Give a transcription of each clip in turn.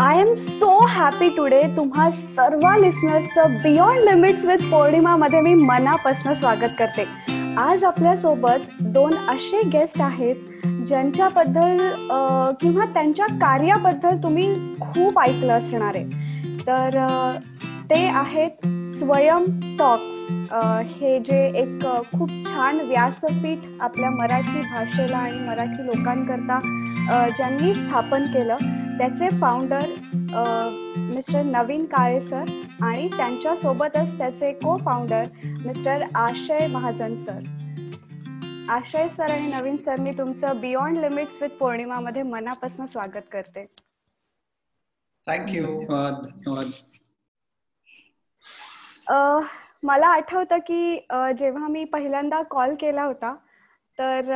I am so happy today तुम्हा सर्व लिस्नर्सचं बियॉन्ड लिमिट्स विथ पौर्णिमामध्ये मी मनापासून स्वागत करते. आज आपल्यासोबत दोन असे गेस्ट आहेत ज्यांच्याबद्दल किंवा त्यांच्या कार्याबद्दल तुम्ही खूप ऐकलं असणार आहे. तर ते आहेत स्वयं टॉक्स हे जे एक खूप छान व्यासपीठ आपल्या मराठी भाषेला आणि मराठी लोकांकरता ज्यांनी स्थापन केलं त्याचे founder mister Naveen Kale sir आणि त्यांच्यासोबतच त्याचे co founder mister Ashay Mahajan sir Ashay sir आणि नवीन सर मी तुमचं बियॉन्ड लिमिट्स विथ पौर्णिमा मध्ये मनापासून स्वागत करते. थँक्यू धन्यवाद मला आठवतं की जेव्हा मी पहिल्यांदा कॉल केला होता तर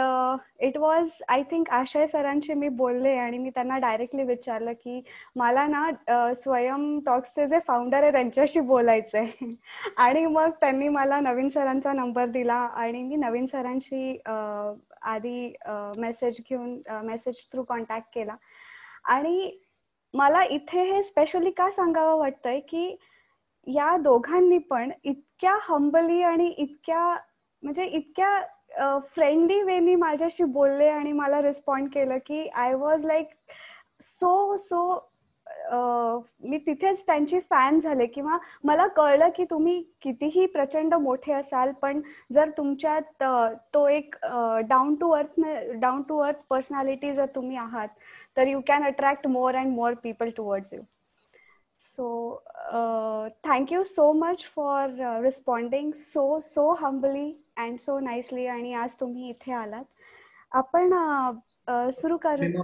it was I think Ashay सरांशी मी बोलले आणि मी त्यांना डायरेक्टली विचारलं की मला ना स्वयं टॉक्सचे जे फाउंडर आहे त्यांच्याशी बोलायचं आहे आणि मग त्यांनी मला नवीन सरांचा नंबर दिला आणि मी नवीन सरांशी आधी मेसेज घेऊन मेसेज थ्रू कॉन्टॅक्ट केला. आणि मला इथे हे स्पेशली का सांगावं वाटतंय की या दोघांनी पण इतक्या हंबली आणि इतक्या म्हणजे इतक्या फ्रेंडली वेनी माझ्याशी बोलले आणि मला रिस्पॉन्ड केलं की I was like so so मी तिथेच त्यांची फॅन झाले किंवा मला कळलं की तुम्ही कितीही प्रचंड मोठे असाल पण जर तुमच्यात तो एक down to earth down to earth personality जर तुम्ही आहात तर you can attract more and more people towards you so thank you so much for responding so so humbly and so nicely आणि आज तुम्ही इथे आलात आपण सुरू करू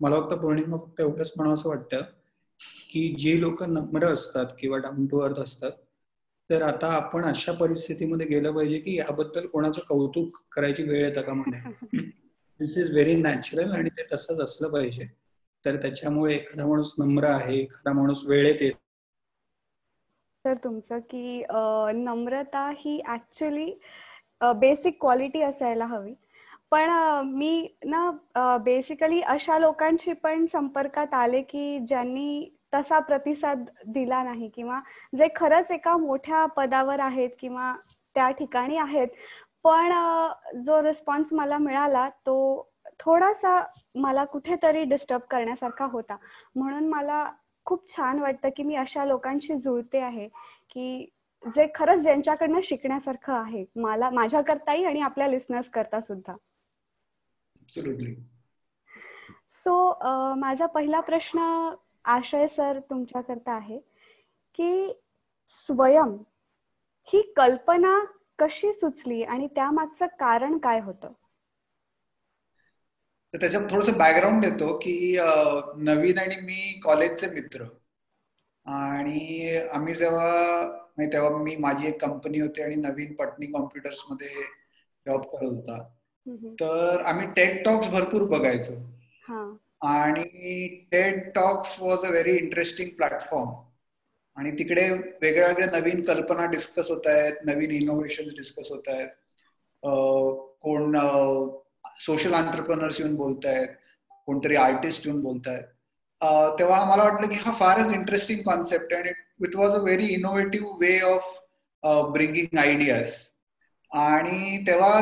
मला फक्त पौर्णिमा फक्त एवढंच म्हणावं असं वाटतं की जे लोक नम्र असतात किंवा डाऊन टू अर्थ असतात तर आता आपण अशा परिस्थितीमध्ये गेलं पाहिजे की याबद्दल कोणाचं कौतुक करायची वेळ येतं का मध्ये? दिस इज व्हेरी नॅचरल आणि ते तसंच असलं पाहिजे. तर त्याच्यामुळे एखादा माणूस नम्र आहे एखादा माणूस वेळेत येत. तर तुमचं की नम्रता ही ऍक्च्युली बेसिक क्वालिटी असायला हवी. पण मी ना बेसिकली अशा लोकांशी पण संपर्कात आले की ज्यांनी तसा प्रतिसाद दिला नाही किंवा जे खरंच एका मोठ्या पदावर आहेत किंवा त्या ठिकाणी आहेत. पण जो रिस्पॉन्स मला मिळाला तो थोडासा मला कुठेतरी डिस्टर्ब करण्यासारखा होता. म्हणून मला खूप छान वाटतं की मी अशा लोकांशी जुळते आहे की जे खरंच ज्यांच्याकडनं शिकण्यासारखं आहे मला माझ्या करताही आणि आपल्या लिस्नर्स करता सुद्धा. सो माझा पहिला प्रश्न आशय सर तुमच्याकरता आहे की स्वयं ही कल्पना कशी सुचली आणि त्यामागचं कारण काय होतं? तर त्याच्यात थोडस बॅकग्राऊंड देतो की नवीन आणि मी कॉलेजचे मित्र. आणि आम्ही जेव्हा तेव्हा मी माझी एक कंपनी होती आणि नवीन पटनी कॉम्प्युटर्समध्ये जॉब करत होता. तर आम्ही टेट टॉक्स भरपूर बघायचो. आणि TED talks was a very interesting platform आणि तिकडे वेगळ्या वेगळ्या नवीन कल्पना डिस्कस होत आहेत नवीन इनोव्हेशन डिस्कस होत आहेत. कोण सोशल आंतरप्रनर्स येऊन बोलतायत कोणतरी आर्टिस्ट येऊन बोलतायत. तेव्हा मला वाटलं की हा फारच इंटरेस्टिंग कॉन्सेप्ट आहे आणि it was a very innovative way of bringing ideas आणि तेव्हा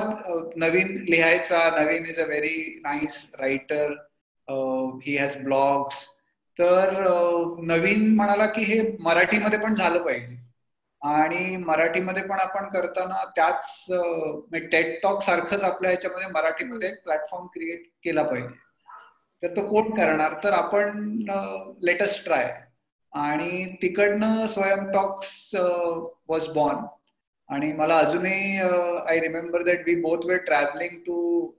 नवीन लिहायचा Naveen is a very nice writer he has blogs तर नवीन म्हणाला की हे मराठीमध्ये पण झालं पाहिजे. आणि मराठीमध्ये पण आपण करताना त्याच टेट टॉक सारखंच आपल्या ह्याच्यामध्ये मराठीमध्ये एक प्लॅटफॉर्म क्रिएट केला पाहिजे. तर तो कोण करणार? तर आपण लेटेस्ट ट्राय आणि तिकडनं स्वयं टॉक्स वॉज बॉर्न आणि मला अजूनही I remember that we both were travelling to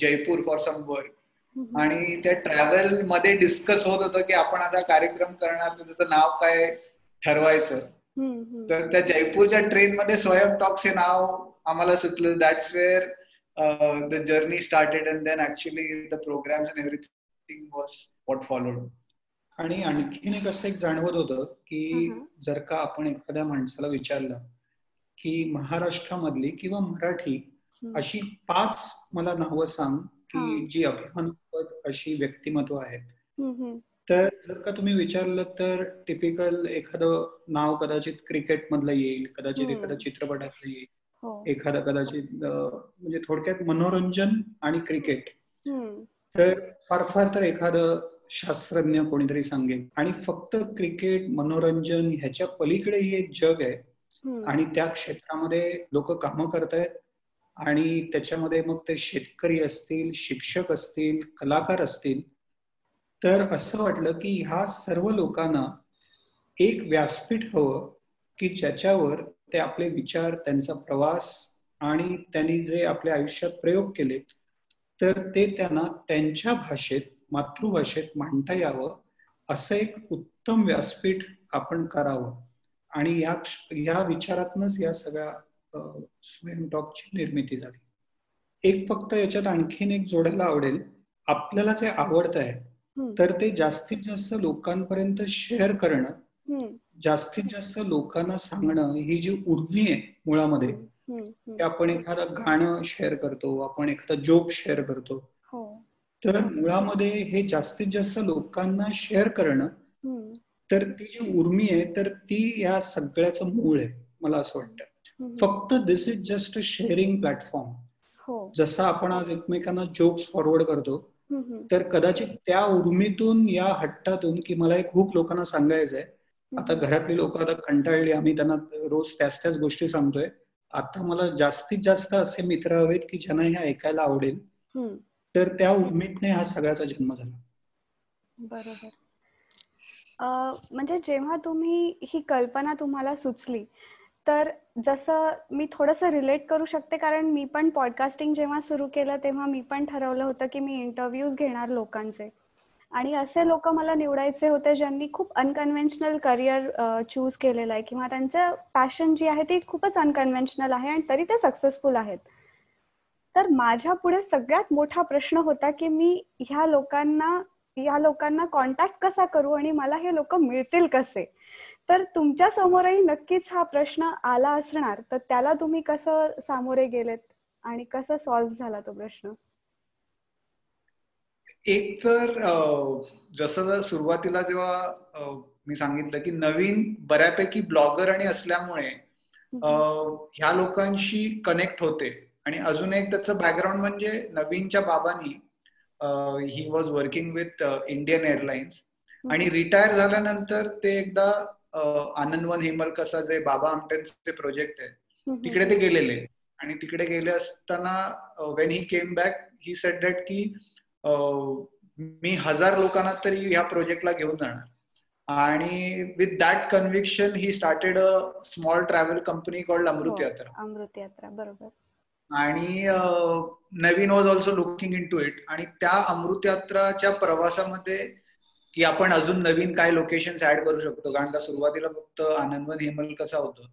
Jaipur for some work आणि त्या ट्रॅव्हलमध्ये डिस्कस होत होतं की आपण आता कार्यक्रम करणार तर त्याचं नाव काय ठरवायचं. तर त्या जयपूरच्या ट्रेन मध्ये स्वयं टॉक्स हे नाव आम्हाला सुचलं. That's where the journey started and then actually the programmes and everything was what followed आणि आणखीन एक असं एक जाणवत होतं की जर का आपण एखाद्या माणसाला विचारलं की महाराष्ट्रामधली किंवा मराठी अशी पाच मला नावं सांग की जी अभिमानास्पद अशी व्यक्तिमत्व आहेत. तर जर का तुम्ही विचारलं तर टिपिकल एखादं नाव कदाचित क्रिकेट मधलं येईल कदाचित एखादं चित्रपटातलं येईल. हो. एखादं कदाचित म्हणजे थोडक्यात मनोरंजन आणि क्रिकेट तर फार फार तर एखादं शास्त्रज्ञ कोणीतरी सांगेल. आणि फक्त क्रिकेट मनोरंजन ह्याच्या पलीकडेही एक जग आहे. आणि त्या क्षेत्रामध्ये लोक कामं करतायत. आणि त्याच्यामध्ये मग ते शेतकरी असतील शिक्षक असतील कलाकार असतील तर असं वाटलं की ह्या सर्व लोकांना एक व्यासपीठ हवं की ज्याच्यावर ते आपले विचार त्यांचा प्रवास आणि त्यांनी जे आपल्या आयुष्यात प्रयोग केले तर ते त्यांना त्यांच्या भाषेत मातृभाषेत मांडता यावं असं एक उत्तम व्यासपीठ आपण करावं. आणि या या विचारातनच या सगळ्या स्वयंटॉकची निर्मिती झाली. एक फक्त याच्यात आणखीन एक जोडायला आवडेल. आपल्याला जे आवडत आहे तर ते जास्तीत जास्त लोकांपर्यंत शेअर करणं जास्तीत जास्त लोकांना सांगणं ही जी उर्मी आहे मुळामध्ये की आपण एखादं गाणं शेअर करतो आपण एखादा जोक शेअर करतो. हो. तर मुळामध्ये हे जास्तीत जास्त लोकांना शेअर करणं तर ती जी उर्मी आहे तर ती या सगळ्याचं मूळ आहे मला असं वाटतं. फक्त this is just a sharing platform जसं आपण आज एकमेकांना जोक्स फॉरवर्ड करतो तर कदाचित त्या उर्मीतून या हट्टातून की मला एक खूप लोकांना सांगायचंय आता घरातली लोक आता कंटाळली आम्ही त्यांना रोज त्याच त्याच गोष्टी सांगतोय. आता मला जास्तीत जास्त असे मित्र हवेत की ज्यांना हे ऐकायला आवडेल. तर त्या उर्मीतने हा सगळ्याचा जन्म झाला. बरोबर. म्हणजे जेव्हा तुम्ही ही कल्पना तुम्हाला सुचली तर जसं मी थोडंसं रिलेट करू शकते कारण मी पण पॉडकास्टिंग जेव्हा सुरू केलं तेव्हा मी पण ठरवलं होतं की मी इंटरव्ह्यूज घेणार लोकांचे. आणि असे लोक मला निवडायचे होते ज्यांनी खूप अनकन्व्हेन्शनल करिअर चूज केलेलं आहे. किंवा त्यांचं पॅशन जी आहे ती खूपच अनकन्व्हेन्शनल आहे आणि तरी ते सक्सेसफुल आहेत. तर माझ्या पुढे सगळ्यात मोठा प्रश्न होता की मी ह्या लोकांना या लोकांना कॉन्टॅक्ट कसा करू आणि मला हे लोक मिळतील कसे? तर तुमच्या समोरही नक्कीच हा प्रश्न आला असणार. तर त्याला तुम्ही कसं सामोरे गेलेत आणि कसं सॉल्व्ह झाला तो प्रश्न? एक तर जसं सुरुवातीला जेव्हा मी सांगितलं की नवीन बऱ्यापैकी ब्लॉगर आणि असल्यामुळे ह्या लोकांशी कनेक्ट होते. आणि अजून एक त्याचं बॅकग्राऊंड म्हणजे नवीनच्या बाबांनी he was working with Indian Airlines आणि रिटायर झाल्यानंतर ते एकदा आनंदवन हेमल कसा जे बाबा आमटेंचे प्रोजेक्ट आहे तिकडे ते गेलेले. आणि तिकडे गेले असताना when he came back he set that की मी हजार लोकांना तरी ह्या प्रोजेक्टला घेऊन जाणार. आणि with that conviction he started a small travel company called Amrut Yatra. Amrut Yatra बरोबर. आणि Naveen was also looking into it आणि त्या अमृत यात्राच्या प्रवासामध्ये की आपण अजून नवीन काय लोकेशन ऍड करू शकतो. कारण का सुरुवातीला फक्त आनंदवन हेमल कसा होतं.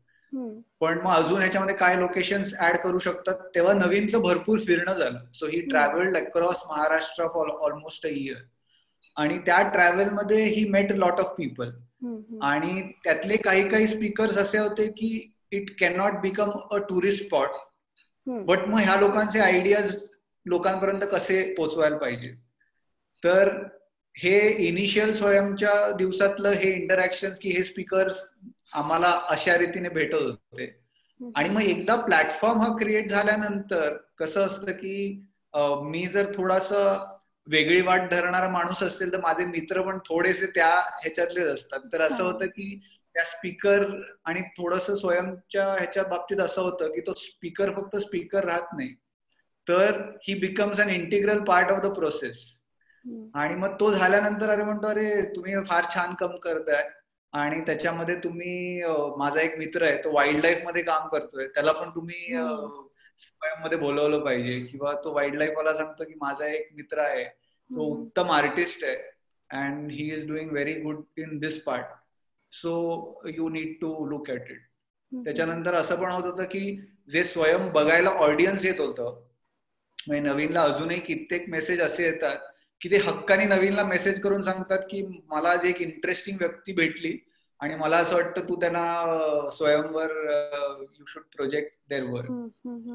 पण मग अजून ह्याच्यामध्ये काय लोकेशन ऍड करू शकतात तेव्हा नवीनचं भरपूर फिरणं झालं. So he travelled across Maharashtra for almost a year आणि त्या ट्रॅव्हलमध्ये he met lot of people आणि त्यातले काही काही स्पीकर्स असे होते की it can not become a tourist spot but मग ह्या लोकांचे आयडियाज लोकांपर्यंत कसे पोचवायला पाहिजे? तर हे इनिशियल स्वयंच्या दिवसातलं हे इंटरॅक्शन की हे स्पीकर्स आम्हाला अशा रीतीने भेटत होते. आणि मग एकदा प्लॅटफॉर्म हा क्रिएट झाल्यानंतर कसं असतं की मी जर थोडास वेगळी वाट धरणारा माणूस असेल तर माझे मित्र पण थोडेसे त्या ह्याच्यातलेच असतात. तर असं होतं की त्या स्पीकर आणि थोडस स्वयंच्या ह्याच्या बाबतीत असं होतं की तो स्पीकर फक्त स्पीकर राहत नाही. तर he becomes an integral part of the process आणि मग तो झाल्यानंतर अरे म्हणतो अरे तुम्ही फार छान कम करताय आणि त्याच्यामध्ये तुम्ही माझा एक मित्र आहे तो वाईल्ड लाईफमध्ये काम करतोय. त्याला पण तुम्ही मध्ये बोलवलं पाहिजे. किंवा तो वाईल्ड लाईफ वाला सांगतो की माझा एक मित्र आहे तो उत्तम आर्टिस्ट आहे. And he is doing very good in this part so you need to look at it त्याच्यानंतर असं पण होत होतं की जे स्वयं बघायला ऑडियन्स येत होतं म्हणजे नवीनला अजूनही कित्येक मेसेज असे येतात की ते हक्काने नवीनला मेसेज करून सांगतात की मला आज एक इंटरेस्टिंग व्यक्ती भेटली आणि मला असं वाटतं तू त्यांना स्वयंवर यू शुड प्रोजेक्ट देअर वर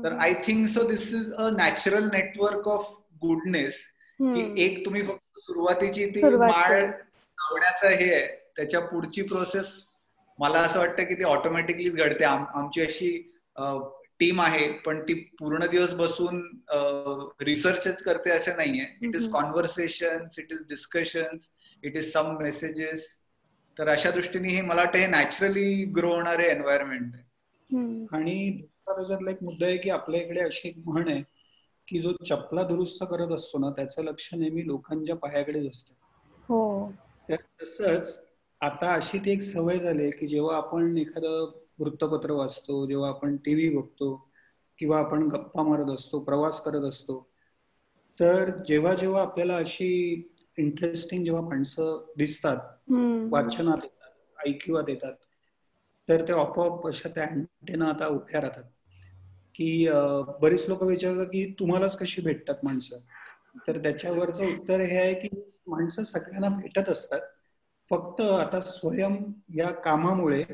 तर I think so this is a natural network of goodness की एक तुम्ही फक्त सुरुवातीची ती माळ लावण्याचं हे आहे. त्याच्या पुढची प्रोसेस मला असं वाटतं की ती ऑटोमॅटिकलीच घडते. आमची अशी टीम आहे पण ती पूर्ण दिवस बसून रिसर्चच करते असं नाहीये. It is conversation it is discussion it is some messages तर अशा दृष्टीने हे मला वाटतं हे नॅचरली ग्रो होणारे एन्व्हायरमेंट आहे. आणि दुसरा त्याच्यातला एक मुद्दा आहे की आपल्या इकडे अशी एक म्हण आहे की जो चपला दुरुस्त करत असतो ना त्याचं लक्ष नेहमी लोकांच्या पायाकडेच असतं. हो. तर तसंच आता अशी ती एक सवय झाली की जेव्हा आपण एखादं वृत्तपत्र वाचतो जेव्हा आपण टीव्ही बघतो किंवा आपण गप्पा मारत असतो प्रवास करत असतो तर जेव्हा जेव्हा आपल्याला अशी इंटरेस्टिंग जेव्हा माणसं दिसतात वाचनात येतात ऐकिवात येतात तर ते आपोआप अशा त्या अँटेना आता उभ्या राहतात. की बरीच लोक विचारतात की तुम्हालाच कशी भेटतात माणसं? तर त्याच्यावरचं उत्तर हे आहे की माणसं सगळ्यांना भेटत असतात. फक्त आता स्वयं या कामामुळे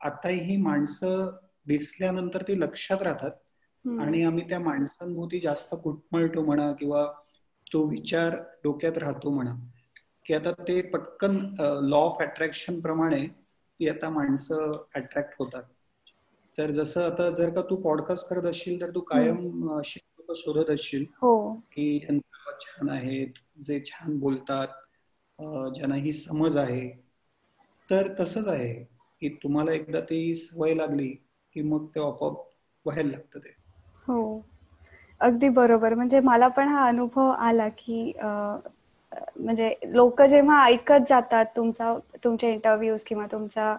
आता ही माणसं दिसल्यानंतर ती लक्षात राहतात. आणि आम्ही त्या माणसांभोवती जास्त कुटमळतो म्हणा किंवा तो विचार डोक्यात राहतो म्हणा की आता ते पटकन लॉ ऑफ अट्रॅक्शन प्रमाणे ती आता माणसं अट्रॅक्ट होतात. तर जसं आता जर का तू पॉडकास्ट करत असशील तर तू कायम अशी लोक शोधत असशील हो. की यांचा छान आहेत जे छान बोलतात ज्यांना ही समज आहे तर तसंच आहे की तुम्हाला एकदा ती सवय लागली की मग ते आपोआप व्हायला लागतं ते. हो. अगदी बरोबर. म्हणजे मला पण हा अनुभव आला की म्हणजे लोक जेव्हा ऐकत जातात तुमचा तुमचे इंटरव्ह्यूज किंवा तुमचा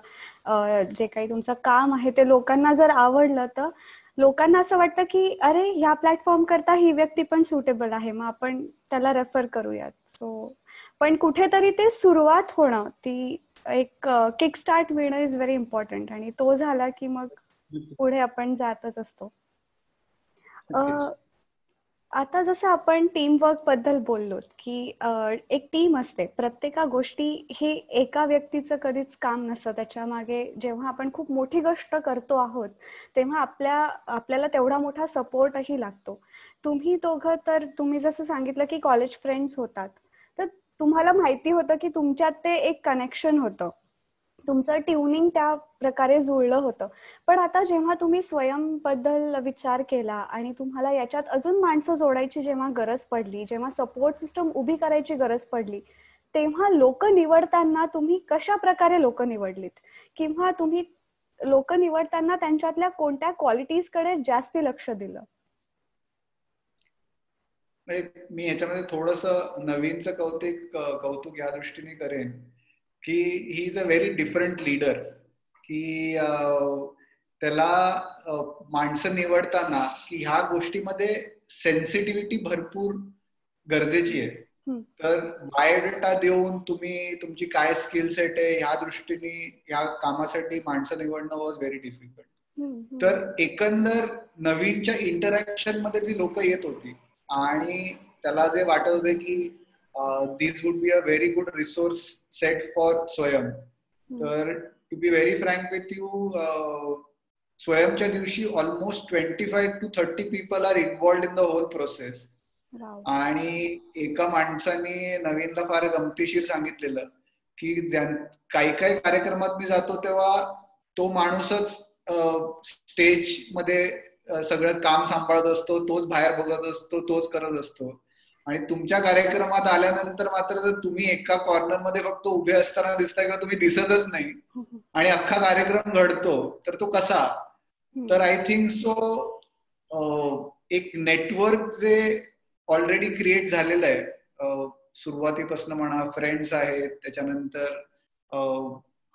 जे काही तुमचं काम आहे ते लोकांना जर आवडलं तर लोकांना असं वाटतं की अरे ह्या प्लॅटफॉर्म करता ही व्यक्ती पण सुटेबल आहे. मग आपण त्याला रेफर करूयात. सो पण कुठेतरी ते सुरुवात होणं ती एक किक स्टार्ट मिळणं इज व्हेरी इम्पॉर्टंट आणि तो झाला की मग पुढे आपण जातच असतो. आता जसं आपण टीम वर्कबद्दल बोललो की एक टीम असते. प्रत्येका गोष्टी हे एका व्यक्तीचं कधीच काम नसतं. त्याच्यामागे जेव्हा आपण खूप मोठी गोष्ट करतो आहोत तेव्हा आपल्या आपल्याला तेवढा मोठा सपोर्टही लागतो. तुम्ही दोघं तर तुम्ही जसं सांगितलं की कॉलेज फ्रेंड्स होतात. तुम्हाला माहिती होतं की तुमच्यात ते एक कनेक्शन होतं. तुमचं ट्युनिंग त्या प्रकारे जुळलं होतं. पण आता जेव्हा तुम्ही स्वयंबद्दल विचार केला आणि तुम्हाला याच्यात अजून माणसं जोडायची जेव्हा गरज पडली जेव्हा सपोर्ट सिस्टम उभी करायची गरज पडली तेव्हा लोक निवडताना तुम्ही कशा प्रकारे लोक निवडलीत? किंवा तुम्ही लोक निवडताना त्यांच्यातल्या कोणत्या क्वालिटीजकडे जास्त लक्ष दिलं? म्हणजे मी ह्याच्यामध्ये थोडस नवीनचं कौतिक कौतुक या दृष्टीने करेन की he is a very different leader की त्याला माणसं निवडताना की ह्या गोष्टीमध्ये सेन्सिटिव्हिटी भरपूर गरजेची आहे. तर बायोडेटा देऊन तुम्ही तुमची काय स्किल सेट आहे ह्या दृष्टीने ह्या कामासाठी माणसं निवडणं वॉज व्हेरी डिफिकल्ट तर एकंदर नवीनच्या इंटरॅक्शनमध्ये जी लोक येत होती आणि त्याला जे वाटत होते की this would be a very good resource set for Swayam तर to be very frank with you स्वयंच्या दिवशी almost twenty five to thirty people are involved in the whole process आणि एका माणसाने नवीनला फार गमतीशीर सांगितलेलं की काही काही कार्यक्रमात मी जातो तेव्हा तो माणूसच स्टेजमध्ये सगळं काम सांभाळत असतो तोच बाहेर बघत असतो तोच करत असतो. आणि तुमच्या कार्यक्रमात आल्यानंतर मात्र जर तुम्ही एका कॉर्नरमध्ये फक्त उभे असताना दिसताय किंवा तुम्ही दिसतच नाही आणि अख्खा कार्यक्रम घडतो तर तो कसा? तर आय थिंक सो एक नेटवर्क जे ऑलरेडी क्रिएट झालेलं आहे. सुरुवातीपासून म्हणा फ्रेंड्स आहेत त्याच्यानंतर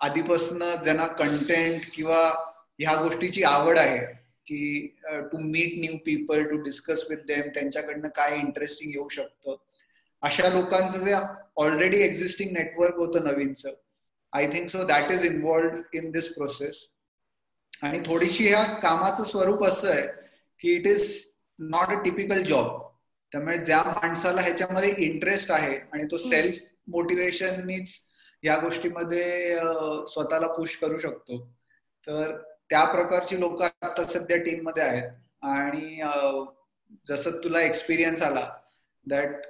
आधीपासून ज्यांना कंटेंट किंवा ह्या गोष्टीची आवड आहे की to meet new people to discuss with them त्यांच्याकडनं काय इंटरेस्टिंग येऊ शकतं. अशा लोकांचं जे ऑलरेडी एक्झिस्टिंग नेटवर्क होतं नवीनचं I think so that is involved in this process आणि थोडीशी ह्या कामाचं स्वरूप असं आहे की it is not a typical job त्यामुळे ज्या माणसाला ह्याच्यामध्ये इंटरेस्ट आहे आणि तो सेल्फ मोटिवेशननीच या गोष्टीमध्ये स्वतःला पुश करू शकतो. तर त्या प्रकारची लोक आता सध्या टीममध्ये आहेत. आणि जसं तुला एक्सपिरियन्स आला that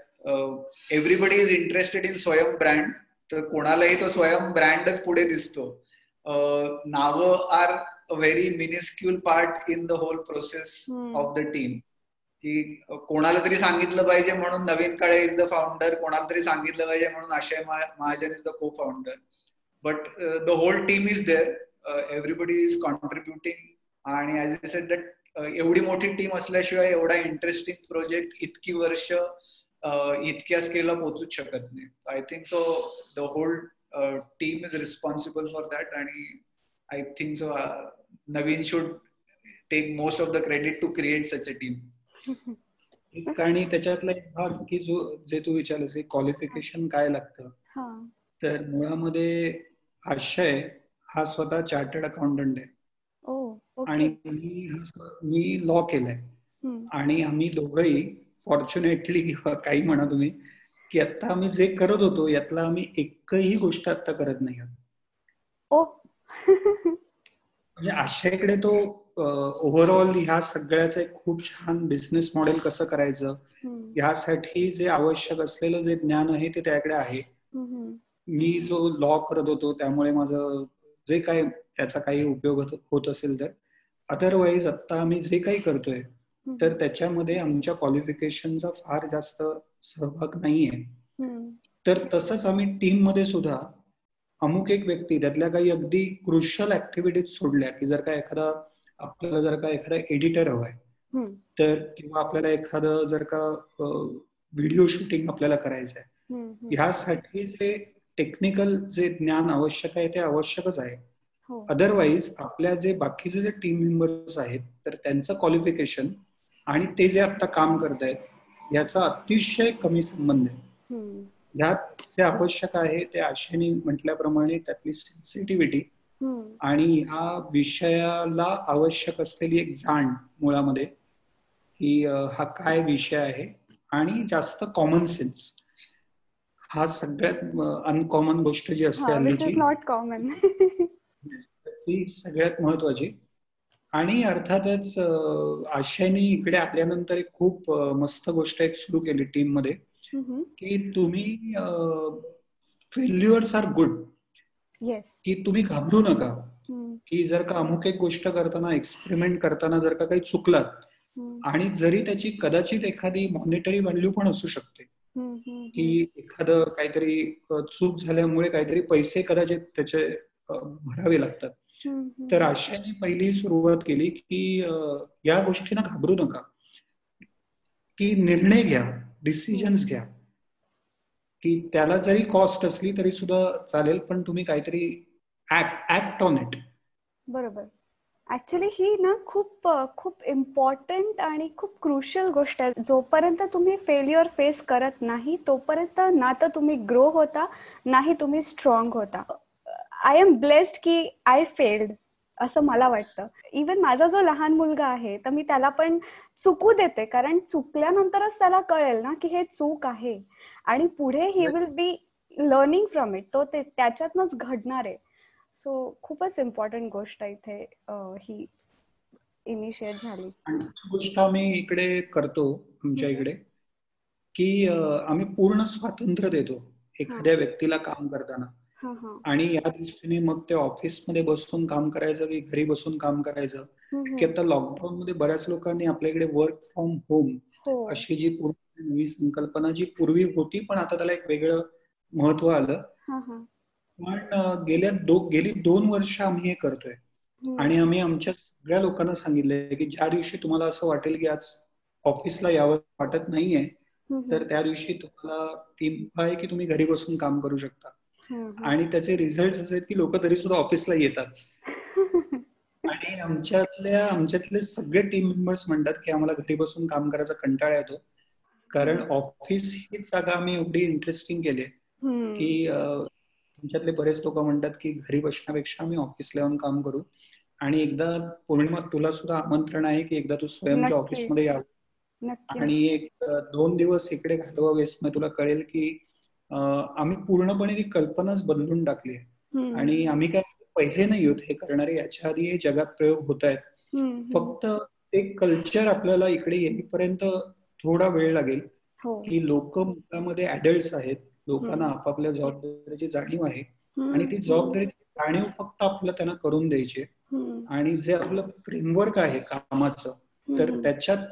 everybody is interested in Swayam brand तर कोणालाही तो स्वयं ब्रँडच पुढे दिसतो. नावं are a very miniscule part in the whole process of the team की कोणाला तरी सांगितलं पाहिजे म्हणून Navin Kale is the founder कोणाला तरी सांगितलं पाहिजे म्हणून Ashay Mahajan is the co founder but the whole team is there everybody is contributing आणि ऍज अ सेड दॅट एवढी मोठी टीम असल्याशिवाय एवढा इंटरेस्टिंग प्रोजेक्ट इतकी वर्ष इतक्या स्केलला पोहोचूच शकत नाही. I think so the whole team is responsible for that आणि I think so Naveen should take most of the credit to create such a team आणि त्याच्यातला एक भाग की जो जे तू विचारलंस क्वालिफिकेशन काय लागतं? तर मुळामध्ये आशय हा स्वतः चार्टर्ड अकाउंटंट आहे. आणि मी मी लॉ केलाय. आणि आम्ही दोघंही फॉर्च्युनेटली किंवा काही म्हणा तुम्ही की आता आम्ही जे करत होतो यातला आम्ही एकही गोष्ट आता करत नाही म्हणजे आशयाकडे तो ओव्हरऑल ह्या सगळ्याचं एक खूप छान बिझनेस मॉडेल कसं करायचं ह्यासाठी जे आवश्यक असलेलं जे ज्ञान आहे ते त्याकडे आहे. मी जो लॉ करत होतो त्यामुळे माझं जे काय त्याचा काही उपयोग होत असेल तर. अदरवाईज आता आम्ही जे काही करतोय तर त्याच्यामध्ये आमच्या क्वालिफिकेशनचा फार जास्त सहभाग नाहीये. तर तसंच आम्ही टीममध्ये सुद्धा अमुक एक व्यक्ती त्यातल्या काही अगदी क्रुशल ऍक्टिव्हिटीज सोडल्या की जर का एखादा आपल्याला जर का एखादा एडिटर हवाय तर किंवा आपल्याला एखादं जर का व्हिडिओ शूटिंग आपल्याला करायचं आहे ह्यासाठी जे टेक्निकल जे ज्ञान आवश्यक आहे ते आवश्यकच आहे. अदरवाईज हो. आपल्या जे बाकीचे जे टीम मेंबर्स आहेत तर त्यांचं क्वालिफिकेशन आणि ते जे आता काम करतायत याचा अतिशय कमी संबंध आहे. यात जे आवश्यक आहे ते आशेने म्हटल्याप्रमाणे त्यातली सेन्सिटिव्हिटी आणि ह्या विषयाला आवश्यक असलेली एक जाण मुळामध्ये की हा काय विषय आहे आणि जास्त कॉमन सेन्स हा सगळ्यात अनकॉमन गोष्ट जी असते नॉट कॉमन ती सगळ्यात महत्वाची. आणि अर्थातच आशयानी इकडे आल्यानंतर एक खूप मस्त गोष्ट एक सुरू केली टीममध्ये की तुम्ही फेल्युअर्स आर गुड की तुम्ही घाबरू नका. की जर का अमुक एक गोष्ट करताना एक्सपेरिमेंट करताना जर का काही चुकलात आणि जरी त्याची कदाचित एखादी मॉनिटरी व्हॅल्यू पण असू शकते की एखादं काहीतरी चूक झाल्यामुळे काहीतरी पैसे कदाचित त्याचे भरावे लागतात. तर आशयाने पहिली सुरुवात केली की या गोष्टींना घाबरू नका. की निर्णय घ्या डिसिजन्स घ्या. की त्याला जरी कॉस्ट असली तरी सुद्धा चालेल पण तुम्ही काहीतरी ऍक्ट ऑन इट बरोबर. ऍक्च्युली ही ना खूप खूप इम्पॉर्टंट आणि खूप क्रुशियल गोष्ट आहे. जोपर्यंत तुम्ही फेल्युअर फेस करत नाही तोपर्यंत ना तर तुम्ही ग्रो होता नाही तुम्ही स्ट्रॉंग होता. आय एम ब्लेस्ड की आय फेल्ड असं मला वाटतं. इवन माझा जो लहान मुलगा आहे तर मी त्याला पण चुकू देते कारण चुकल्यानंतरच त्याला कळेल ना की हे चूक आहे. आणि पुढे he will be learning from it तो ते त्याच्यातनच घडणार आहे. सो खूपच इम्पॉर्टंट गोष्ट इथे ही इनिशिएट झाली. गोष्ट आम्ही इकडे करतो आमच्या इकडे की आम्ही पूर्ण स्वातंत्र्य देतो एखाद्या व्यक्तीला काम करताना. आणि या दृष्टीने मग ते ऑफिसमध्ये बसून काम करायचं की घरी बसून काम करायचं. की आता लॉकडाऊन मध्ये बऱ्याच लोकांनी आपल्याकडे वर्क फ्रॉम होम अशी जी पूर्ण नवी संकल्पना जी पूर्वी होती पण आता त्याला एक वेगळं महत्त्व आलं. पण गेल्या दो गेली दोन वर्ष आम्ही हे करतोय. आणि आम्ही आमच्या सगळ्या लोकांना सांगितलंय की ज्या दिवशी तुम्हाला असं वाटेल की आज ऑफिसला यावं वाटत नाहीये तर त्या दिवशी तुम्हाला टीम आहे की तुम्ही घरी बसून काम करू शकता. आणि त्याचे रिझल्ट असे की लोक तरी सुद्धा ऑफिसला येतात. आणि आमच्यातल्या आमच्यातले सगळे टीम मेंबर्स म्हणतात की आम्हाला घरी बसून काम करायचा कंटाळा येतो. कारण ऑफिस ही जागा आम्ही एवढी इंटरेस्टिंग केली की आमच्यातले बरेच लोक म्हणतात की घरी बसण्यापेक्षा आम्ही ऑफिसला येऊन काम करू. आणि एकदा पौर्णिमा तुला सुद्धा आमंत्रण आहे की एकदा तू स्वयंच्या ऑफिसमध्ये या. आणि एक दोन दिवस इकडे घालवावेस मग तुला कळेल की आम्ही पूर्णपणे ती कल्पनाच बदलून टाकली आहे. आणि आम्ही काय पहिले नाही होत हे करणारे याच्या आधी हे जगात प्रयोग होत आहेत. फक्त ते कल्चर आपल्याला इकडे येईपर्यंत थोडा वेळ लागेल हो. की लोक मुलामध्ये ऍडल्ट आहेत. लोकांना आपापल्या जबाबदारीची जाणीव आहे. आणि ती जबाबदारीची जाणीव फक्त आपल्याला त्यांना करून द्यायची आणि जे आपलं फ्रेमवर्क आहे कामाचं तर त्याच्यात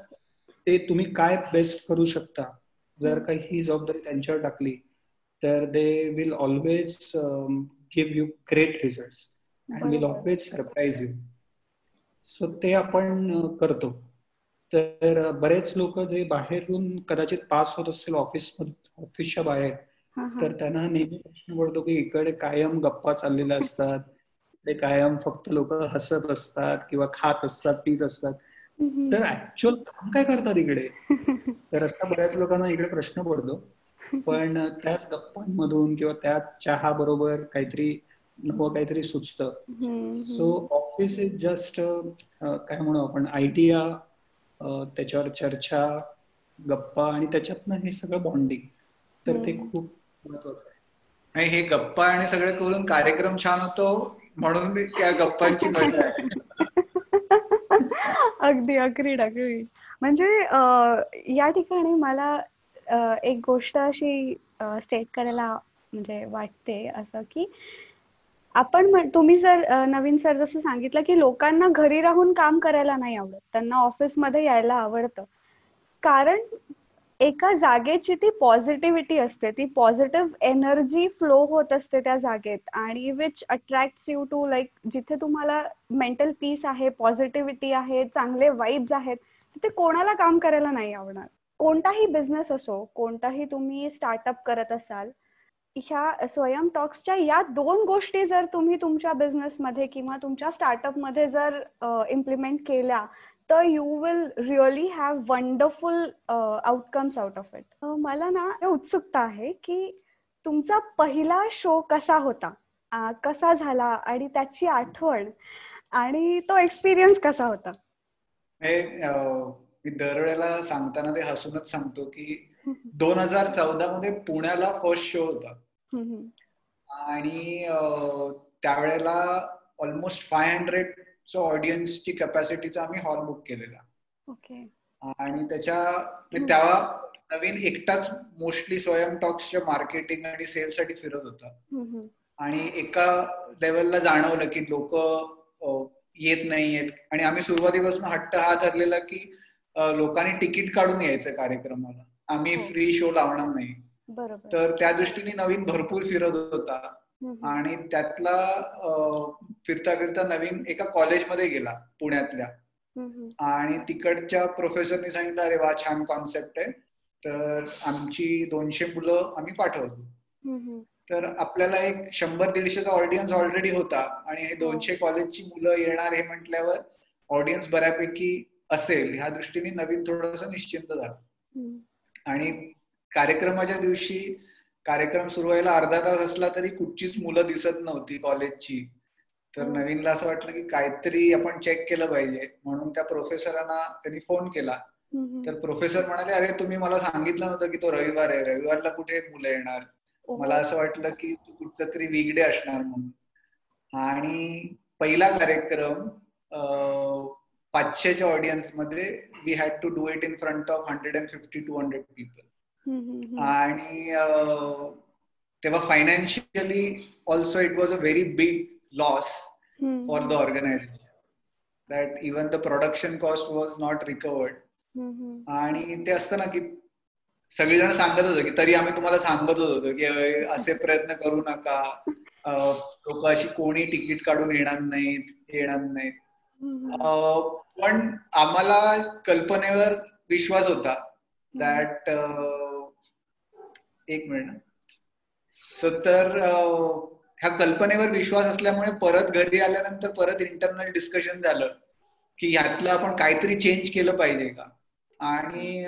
ते तुम्ही काय बेस्ट करू शकता? जर काही ही जबाबदारी त्यांच्यावर टाकली तर they will always give you great result and will always surprise you so ते आपण करतो. तर बरेच लोक जे बाहेरून कदाचित पास होत असतील ऑफिस ऑफिसच्या बाहेर तर त्यांना नेहमी प्रश्न पडतो की इकडे कायम गप्पा चाललेल्या असतात ते कायम फक्त लोक हसत असतात किंवा खात असतात पीत असतात. तर ऍक्च्युअल काम काय करतात इकडे? तर असा बऱ्याच लोकांना इकडे प्रश्न पडतो. पण त्याच गप्पांमधून किंवा त्याच चहा बरोबर काहीतरी नवं काहीतरी सुचतं. सो ऑफिस इज जस्ट काय म्हणू आपण आयडिया त्याच्यावर चर्चा गप्पा आणि त्याच्यातनं हे सगळं बॉन्डिंग तर ते खूप महत्वाचं आहे. हे गप्पा आणि सगळे करून कार्यक्रम छान होतो म्हणून त्या गप्पांची मजा अगदी अग्रीड अग्रीड म्हणजे या ठिकाणी मला एक गोष्ट अशी स्टेट करायला म्हणजे वाटते असं की आपण तुम्ही जर नवीन सर जसं सांगितलं की लोकांना घरी राहून काम करायला नाही आवडत. त्यांना ऑफिसमध्ये यायला आवडतं. कारण एका जागेची ती पॉझिटिव्हिटी असते. ती पॉझिटिव्ह एनर्जी फ्लो होत असते त्या जागेत आणि which attract you to like जिथे तुम्हाला मेंटल पीस आहे पॉझिटिव्हिटी आहे चांगले वाईब्स आहेत तिथे कोणाला काम करायला नाही आवडणार. कोणताही बिझनेस असो कोणताही तुम्ही स्टार्टअप करत असाल ह्या स्वयं टॉक्सच्या या दोन गोष्टी जर तुम्ही तुमच्या बिझनेसमध्ये किंवा तुमच्या स्टार्टअपमध्ये जर इम्प्लिमेंट केल्या तर you will really have wonderful outcomes out of it मला ना उत्सुकता आहे की तुमचा पहिला शो कसा होता? कसा झाला? आणि त्याची आठवण आणि तो एक्सपिरियन्स कसा होता? मी दरवेळेला सांगताना ते हसूनच सांगतो की दोन हजार चौदा मध्ये पुण्याला फर्स्ट शो होता. आणि त्यावेळेला ऑलमोस्ट फाय हंड्रेड ऑडियन्सची कॅपॅसिटीचा आम्ही हॉल बुक केलेला. आणि त्याच्या म्हणजे तेव्हा नवीन एकटाच मोस्टली स्वयं टॉक्सच्या मार्केटिंग आणि सेल साठी फिरत होता. आणि एका लेवलला जाणवलं की लोक येत नाही येत आणि आम्ही सुरुवातीपासून हट्ट हा ठरलेला की लोकांनी तिकीट काढून यायचं कार्यक्रमाला. आम्ही फ्री शो लावणार नाही. तर त्या दृष्टीने नवीन भरपूर फिरत होता. आणि त्यातला फिरता फिरता नवीन एका कॉलेजमध्ये गेला पुण्यातल्या. आणि तिकडच्या प्रोफेसरनी सांगितलं अरे वा छान कॉन्सेप्ट आहे. तर आमची दोनशे मुलं आम्ही पाठवतो तर आपल्याला एक शंभर दीडशेचा ऑडियन्स ऑलरेडी होता आणि हे दोनशे कॉलेजची मुलं येणार हे म्हटल्यावर ऑडियन्स बऱ्यापैकी असेल ह्या दृष्टीने नवीन थोडस निश्चिंत झालं. आणि कार्यक्रमाच्या दिवशी कार्यक्रम सुरू व्हायला अर्धा तास असला तरी कुठचीच मुलं दिसत नव्हती कॉलेजची. तर नवीनला असं वाटलं की काहीतरी आपण चेक केलं पाहिजे. म्हणून त्या प्रोफेसरांना त्यांनी फोन केला. तर प्रोफेसर म्हणाले अरे तुम्ही मला सांगितलं नव्हतं की तो रविवार आहे. रविवारला कुठे मुलं येणार? मला असं वाटलं की तू कुठचं तरी वीकडे असणार म्हणून. आणि पहिला कार्यक्रम पाचशेच्या ऑडियन्समध्ये we had to do it in front of hundred and fifty two hundred people आणि तेव्हा financially also it was a very big loss for the organization that even the production cost was not recovered आणि ते असतं ना की सगळेजण सांगत होते की तरी आम्ही तुम्हाला सांगत होतो की असे प्रयत्न करू नका. लोक अशी कोणी तिकीट काढून येणार नाहीत येणार नाहीत. पण आम्हाला कल्पनेवर विश्वास होता दॅट एक मिनिट. सो तर ह्या कल्पनेवर विश्वास असल्यामुळे परत घरी आल्यानंतर परत इंटरनल डिस्कशन झालं की ह्यातलं आपण काहीतरी चेंज केलं पाहिजे का? आणि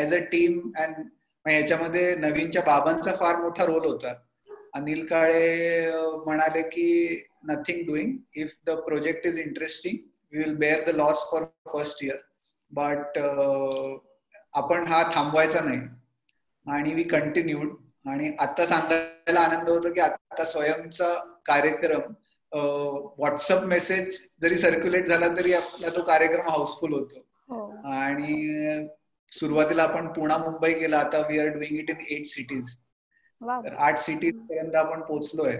ऍज अ टीम अँड याच्यामध्ये नवीनच्या बाबांचा फार मोठा रोल होता. अनिल काळे म्हणाले की nothing doing if the project is interesting we will bear the loss for first year but आपण हा थांबवायचा नाही. आणि वी कंटिन्यूड आणि आता सांगायला आनंद होतो की आता स्वयंचा कार्यक्रम व्हॉट्सअप मेसेज जरी सर्क्युलेट झाला तरी आपला तो कार्यक्रम हाऊसफुल होतो. हो. आणि सुरुवातीला आपण पुणा मुंबई केला. आता we are doing it in eight cities तर आठ सिटी पर्यंत आपण पोहोचलोय.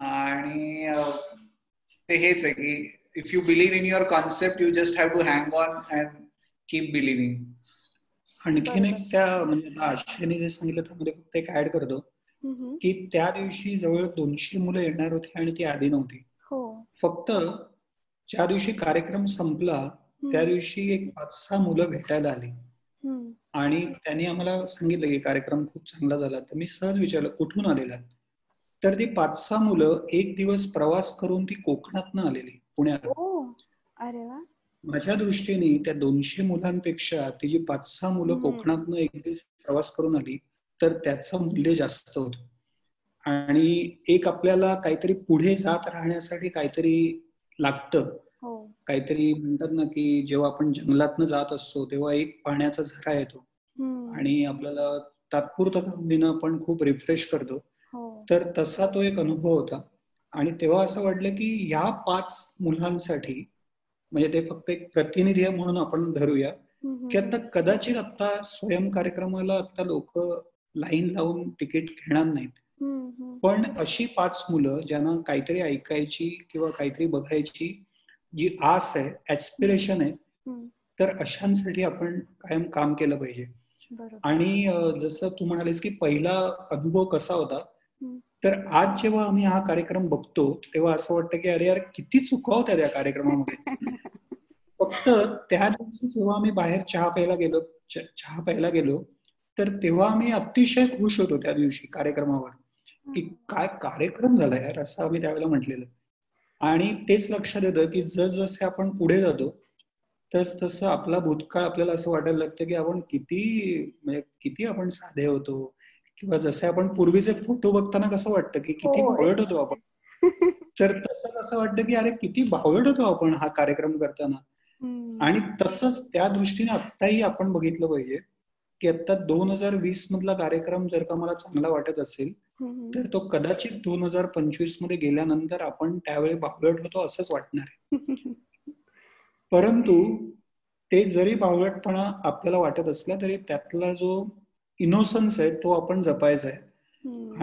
आणि ते हेच आहे की if you believe in your concept you just have to hang on and keep believing आणखीन एक त्या म्हणजे आशेने जे सांगितलं त्यामध्ये फक्त एक ऍड करतो. की त्या दिवशी जवळ दोनशे मुलं येणार होती आणि ती आधी नव्हती. हो. फक्त ज्या दिवशी कार्यक्रम संपला त्या दिवशी एक पाच सहा मुलं भेटायला आली. आणि त्यांनी आम्हाला सांगितलं की कार्यक्रम खूप चांगला झाला. तर मी सहज विचारलं कुठून आलेला तर ती पाच सहा मुलं एक दिवस प्रवास करून ती कोकणातनं आलेली पुण्यात माझ्या दृष्टीने त्या दोनशे मुलांपेक्षा ती जी पाच सहा मुलं कोकणातनं एक दिवस प्रवास करून आली तर त्याचं मूल्य जास्त होत. आणि एक आपल्याला काहीतरी पुढे जात राहण्यासाठी काहीतरी लागतं. हो. काहीतरी म्हणतात ना की जेव्हा आपण जंगलातनं जात असतो तेव्हा एक पाण्याचा झरा येतो. आणि आपल्याला तात्पुरता पण खूप रिफ्रेश करतो. हो. तर तसा तो एक अनुभव होता. आणि तेव्हा असं वाटलं की ह्या पाच मुलांसाठी म्हणजे ते फक्त एक प्रतिनिधी म्हणून आपण धरूया. की आता कदाचित आता स्वयं कार्यक्रमाला आता लोक लाईन लावून तिकीट घेणार नाहीत. पण अशी पाच मुलं ज्यांना काहीतरी ऐकायची किंवा काहीतरी बघायची जी आस आहे ऍस्पिरेशन आहे तर अशांसाठी आपण कायम काम केलं पाहिजे. आणि जसं तू म्हणालीस की पहिला अनुभव कसा होता? तर आज जेव्हा आम्ही हा कार्यक्रम बघतो तेव्हा असं वाटतं की अरे यार किती चुका होत्या त्या कार्यक्रमामध्ये. फक्त त्या दिवशी जेव्हा आम्ही बाहेर चहा प्यायला गेलो चहा प्यायला गेलो तर तेव्हा आम्ही अतिशय खुश होतो त्या दिवशी कार्यक्रमावर. की काय कार्यक्रम झाला यार असं आम्ही त्यावेळेला म्हटलेलं. आणि तेच लक्षात येतं की जसजसे आपण पुढे जातो तस तसं आपला भूतकाळ आपल्याला असं वाटायला लागतं की आपण किती म्हणजे किती आपण साधे होतो. किंवा जसे आपण पूर्वीचे फोटो बघताना कसं वाटतं की किती. बावळट होतो आपण. तर तसंच असं वाटतं की अरे किती बावळट होतो आपण हा कार्यक्रम करताना. आणि तसंच त्या दृष्टीने आत्ताही आपण बघितलं पाहिजे की आता दोन हजार वीस मधला कार्यक्रम जर का मला चांगला वाटत असेल तर तो कदाचित दोन हजार पंचवीसमध्ये गेल्यानंतर आपण त्यावेळी बावळट होतो असंच वाटणार आहे. परंतु ते जरी बावळटपणा आपल्याला वाटत असला तरी त्यातला जो इनोसन्स आहे तो आपण जपायचा आहे.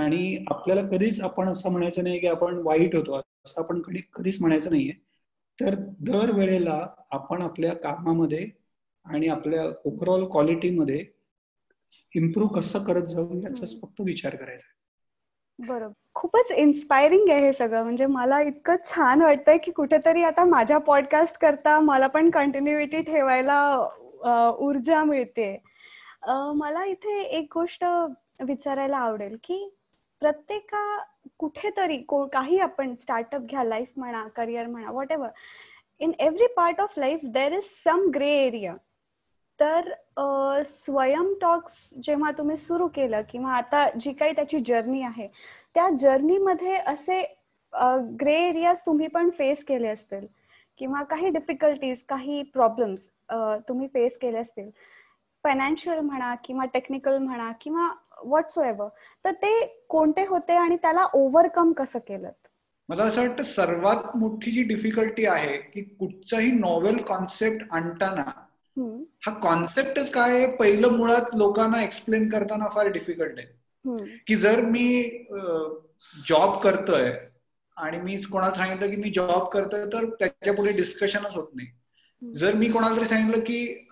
आणि आपल्याला कधीच आपण असं म्हणायचं नाही की आपण वाईट होतो असं आपण कधी कधीच म्हणायचं नाहीये. तर दर वेळेला आपण आपल्या कामामध्ये आणि आपल्या ओव्हरऑल क्वालिटीमध्ये इम्प्रूव्ह कसं करत जाऊ याचाच फक्त विचार करायचा बरोबर. खूपच इन्स्पायरिंग आहे हे सगळं. म्हणजे मला इतकं छान वाटतंय की कुठेतरी आता माझ्या पॉडकास्ट करता मला पण कंटिन्युटी ठेवायला ऊर्जा मिळते. मला इथे एक गोष्ट विचारायला आवडेल की प्रत्येका कुठेतरी काही आपण स्टार्टअप घ्या लाईफ म्हणा करिअर म्हणा whatever in every part of life there is some grey area तर स्वयं टॉक्स जेव्हा तुम्ही सुरू केलं किंवा आता जी काही त्याची जर्नी आहे त्या जर्नीमध्ये असे ग्रे एरियाज तुम्ही पण फेस केले असतील किंवा काही डिफिकल्टीज काही प्रॉब्लेम्स तुम्ही फेस केले असतील. फायनान्शियल म्हणा किंवा टेक्निकल म्हणा किंवा व्हॉट्स एव्हर तर ते कोणते होते आणि त्याला ओव्हरकम कसं केलं मला असं वाटतं सर्वात मोठी जी डिफिकल्टी आहे की कुठचाही नॉवेल कॉन्सेप्ट आणताना हा कॉन्सेप्टच काय पहिलं मुळात लोकांना एक्सप्लेन करताना फार डिफिकल्ट आहे. की जर मी जॉब करतोय आणि मी कोणाला सांगितलं की मी जॉब करतोय तर त्याच्या पुढे डिस्कशनच होत नाही. जर मी कोणाला तरी सांगितलं की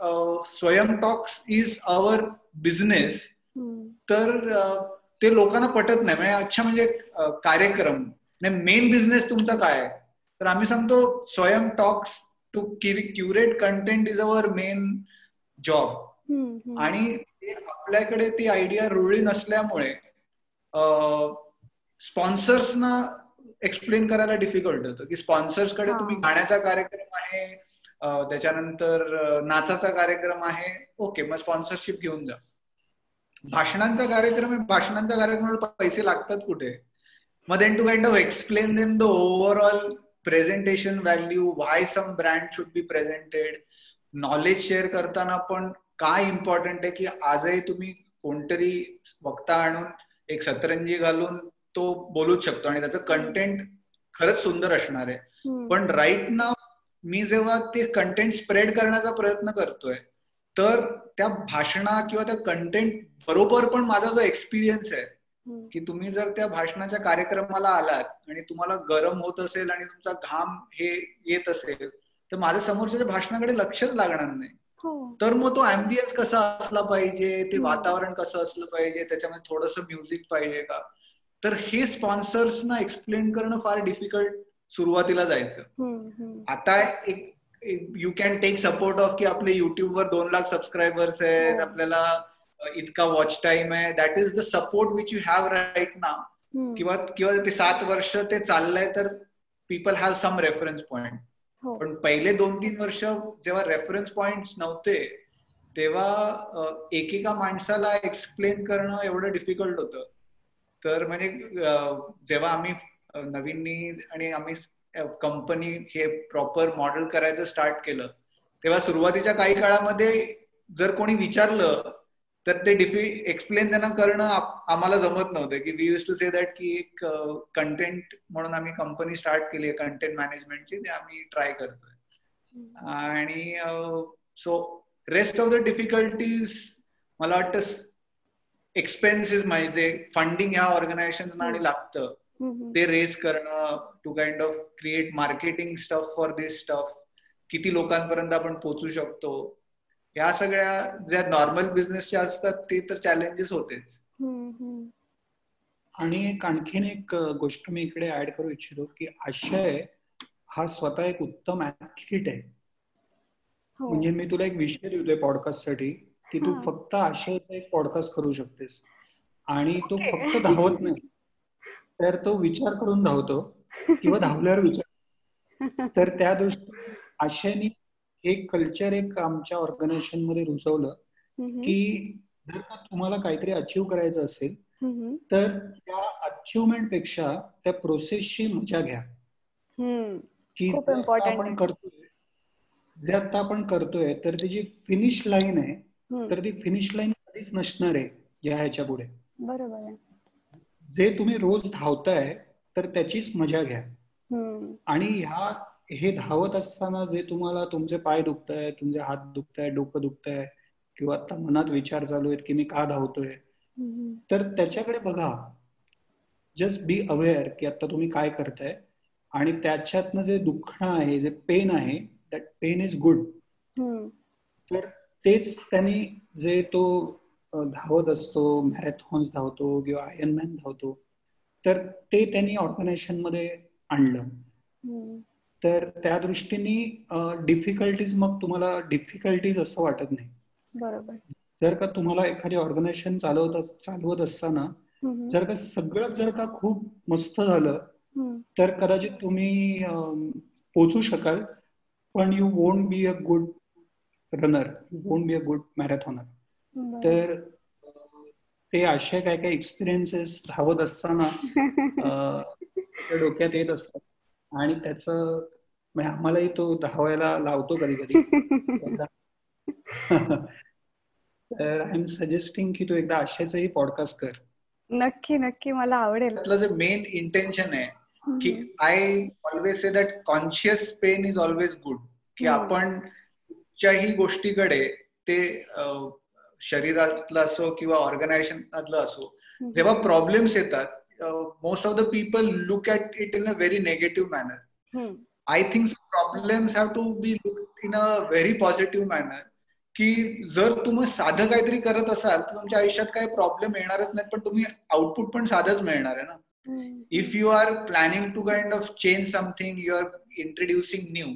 स्वयं टॉक्स इज अवर बिझनेस तर ते लोकांना पटत नाही. म्हणजे अच्छा म्हणजे कार्यक्रम. नाही मेन बिझनेस तुमचा काय आहे? तर आम्ही सांगतो Swayam talks to curate content is our main job आणि आपल्याकडे ती आयडिया रुळली नसल्यामुळे स्पॉन्सर्सना एक्सप्लेन करायला डिफिकल्ट होतं. की स्पॉन्सर्सकडे तुम्ही गाण्याचा कार्यक्रम आहे त्याच्यानंतर नाचाचा कार्यक्रम आहे. ओके मग स्पॉन्सरशिप घेऊन जा. भाषणांचा कार्यक्रम आहे. भाषणांचा कार्यक्रमाला पैसे लागतात कुठे? मग then to kind of explain then the overall presentation value why some brand should be presented knowledge share करताना पण काय इम्पॉर्टंट आहे की आजही तुम्ही कोणतरी वक्ता आणून एक सतरंजी घालून तो बोलूच शकतो. आणि त्याचं कंटेंट खरंच सुंदर असणार आहे. पण राईट ना मी जेव्हा ते कंटेंट स्प्रेड करण्याचा प्रयत्न करतोय तर त्या भाषणा किंवा त्या कंटेंट बरोबर पण माझा जो एक्सपिरियन्स आहे की तुम्ही जर त्या भाषणाच्या कार्यक्रमाला आलात आणि तुम्हाला गरम होत असेल आणि तुमचा घाम हे येत असेल तर माझ्या समोरच्या भाषणाकडे लक्षच लागणार नाही. हो. तर मग तो अँबियन्स कसा असला पाहिजे ते वातावरण कसं असलं पाहिजे त्याच्यामध्ये थोडस म्युझिक पाहिजे का? तर हे स्पॉन्सर्सना एक्सप्लेन करणं फार डिफिकल्ट सुरुवातीला जायचं. आता एक you can take support of की आपले युट्यूबवर दोन लाख सबस्क्रायबर्स आहेत हो. आपल्याला इतका वॉच टाइम आहे. That is the support which you have right ना किंवा किंवा ते सात वर्ष ते चाललंय तर people have some reference point पण पहिले दोन तीन वर्ष जेव्हा रेफरन्स पॉइंट नव्हते तेव्हा एकेका माणसाला एक्सप्लेन करणं एवढं डिफिकल्ट होतं. तर म्हणजे जेव्हा आम्ही नवीननी आणि आम्ही कंपनी हे प्रॉपर मॉडेल करायचं स्टार्ट केलं. तेव्हा सुरुवातीच्या काही काळामध्ये जर कोणी विचारलं तर ते डिफि एक्सप्लेन त्यांना करणं आम्हाला जमत नव्हतं. की we use to say that की एक कंटेंट म्हणून आम्ही कंपनी स्टार्ट केली आहे कंटेंट मॅनेजमेंटची ते आम्ही ट्राय करतोय. आणि so rest of the difficulties मला वाटतं एक्सपेन्सेस म्हणजे फंडिंग ह्या ऑर्गनायझेशन आणि लागतं. ते रेस करणं to kind of create marketing stuff for this stuff किती लोकांपर्यंत आपण पोहोचू शकतो या सगळ्या ज्या नॉर्मल बिझनेसच्या असतात ते तर चॅलेंजेस होतेच. आणि एक आणखीन एक गोष्ट मी इकडे ऍड करू इच्छितो की आशय हा स्वतः एक उत्तम ऍथलीट आहे. हो. म्हणजे मी तुला एक विषय देतोय पॉडकास्टसाठी की तू फक्त आशयचा एक पॉडकास्ट करू शकतेस. आणि तो फक्त धावत नाही. तर तो विचार करून धावतो किंवा धावल्यावर विचार तर त्या दृष्टीने आशयनी एक कल्चर एक आमच्या ऑर्गनायझेशनमध्ये रुजवलं की जर का तुम्हाला काहीतरी अचीव करायचं असेल तर त्या अचिव्हमेंटपेक्षा त्या प्रोसेसची मजा घ्या. की आपण करतोय जे आता आपण करतोय तर ती जी फिनिश लाईन आहे तर ती फिनिश लाईन कधीच नसणार आहे या ह्याच्या पुढे बरोबर जे तुम्ही रोज धावताय तर त्याचीच मजा घ्या. आणि ह्या हे धावत असताना जे तुम्हाला तुमचे पाय दुखत आहे तुमचे हात दुखत आहे डोकं दुखत आहे किंवा आता मनात विचार चालू आहेत की मी का धावतोय तर त्याच्याकडे बघा. जस्ट बी अवेअर की आता तुम्ही काय करताय आणि त्याच्यातनं जे दुखणं आहे जे पेन आहे दॅट पेन इज गुड तर तेच त्यांनी जे तो धावत असतो मॅरेथॉन्स धावतो किंवा आयन मॅन धावतो. तर ते त्यांनी ऑर्गनायझेशनमध्ये आणलं. तर त्या दृष्टीने डिफिकल्टीज मग तुम्हाला डिफिकल्टीज असं वाटत नाही. बरोबर. जर का तुम्हाला एखादी ऑर्गनायझेशन चालवत चालवत असताना जर का सगळं जर का खूप मस्त झालं तर कदाचित तुम्ही पोचू शकाल. पण you won't be a good runner you won't be a good marathoner तर ते असे काय काय एक्सपिरियन्सेस धावत असताना डोक्यात येत असतात. आणि त्याच म्हणजे आम्हालाही तो धावायला लावतो कधी कधी तर आय एम सजेस्टिंग की तू एकदा आशयाचाही पॉडकास्ट कर. नक्की नक्की. मला आवडेल. जे मेन इंटेन्शन आहे की I always say that conscious pain is always good की आपण कुठच्याही गोष्टीकडे ते शरीरातलं असो किंवा ऑर्गनायझेशनातलं असो जेव्हा प्रॉब्लेम्स येतात the people look at it in a very negative manner. Hmm. I think so problems have to be looked in a very positive manner. की जर तुम्ही साधं काहीतरी करत असाल तर तुमच्या आयुष्यात काही प्रॉब्लेम येणारच नाही पण तुम्ही आउटपुट पण साधंच मिळणार आहे ना if you are planning to kind of change something you are introducing new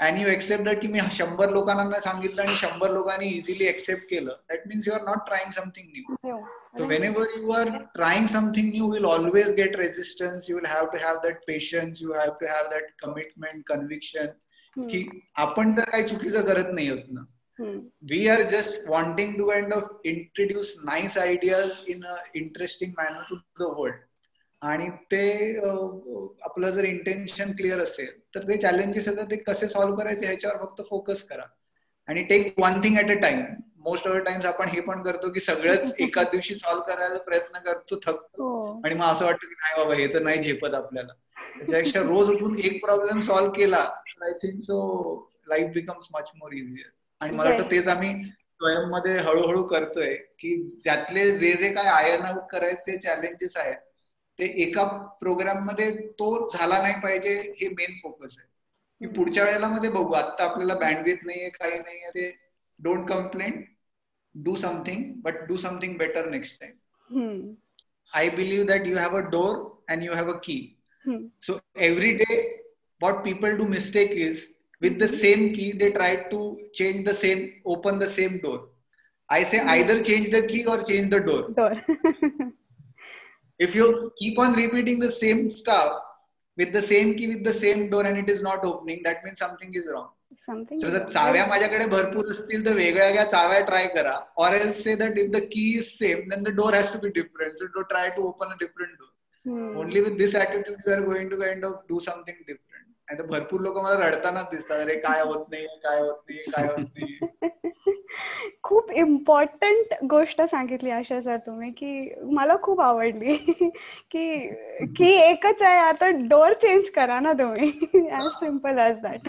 and you accept that की मी शंभर लोकांना सांगितलं आणि शंभर लोकांनी इझिली एक्सेप्ट केलं that means you are not trying something new So whenever you are trying something new, you'll always get resistance. You will have to have that patience. You have to have that commitment, conviction. की आपण तर काही चुकीचं करत नाही होत ना we are just wanting to kind of introduce nice ideas in a interesting manner to the world आणि ते आपलं जर इंटेन्शन क्लिअर असेल तर ते चॅलेंजेस येतात ते कसे सॉल्व्ह करायचे ह्याच्यावर फक्त फोकस करा. आणि take one thing at a time most of the times आपण हे पण करतो की सगळंच एका दिवशी सॉल्व्ह करायचा प्रयत्न करतो थकतो हो. आणि मग असं वाटतं की नाही बाबा हे तर नाही झेपत आपल्याला. त्याच्यापेक्षा रोज उठून एक प्रॉब्लेम सॉल्व्ह केला तर I think so life becomes much more easier आणि मला वाटतं तेच आम्ही स्वयं मध्ये हळूहळू करतोय की ज्यातले जे जे काय आयर्न आउट करायचे चॅलेंजेस आहेत ते एका प्रोग्राममध्ये तो झाला नाही पाहिजे हे मेन फोकस आहे. की पुढच्या वेळेला मध्ये बघू. आता आपल्याला बँडविथ नाहीये काही नाहीये ते don't complaint do something but do something better next time I believe that you have a door and you have a key so every day what people do mistake is the same key they try to change the same open the same door. I say either change the key or change the door, door. if you keep on repeating the same stuff with the same key with the same door and it is not opening that means something is wrong something so जर चाव्या माझ्याकडे भरपूर असतील तर वेगळ्या वेगळ्या चाव्या try करा or else say that if the key is same then the door has to be different so try to open a different door hmm. only with this attitude you are going to kind of do something different नाही तर भरपूर लोक मला रडतानाच दिसतात. अरे काय होत नाही काय होत नाही काय होत नाही. खूप इम्पॉर्टंट गोष्ट सांगितली आशा सर तुम्ही की मला खूप आवडली. की की एकच आहे आता डोर चेंज करा ना तुम्ही. ऍज सिंपल ॲज दॅट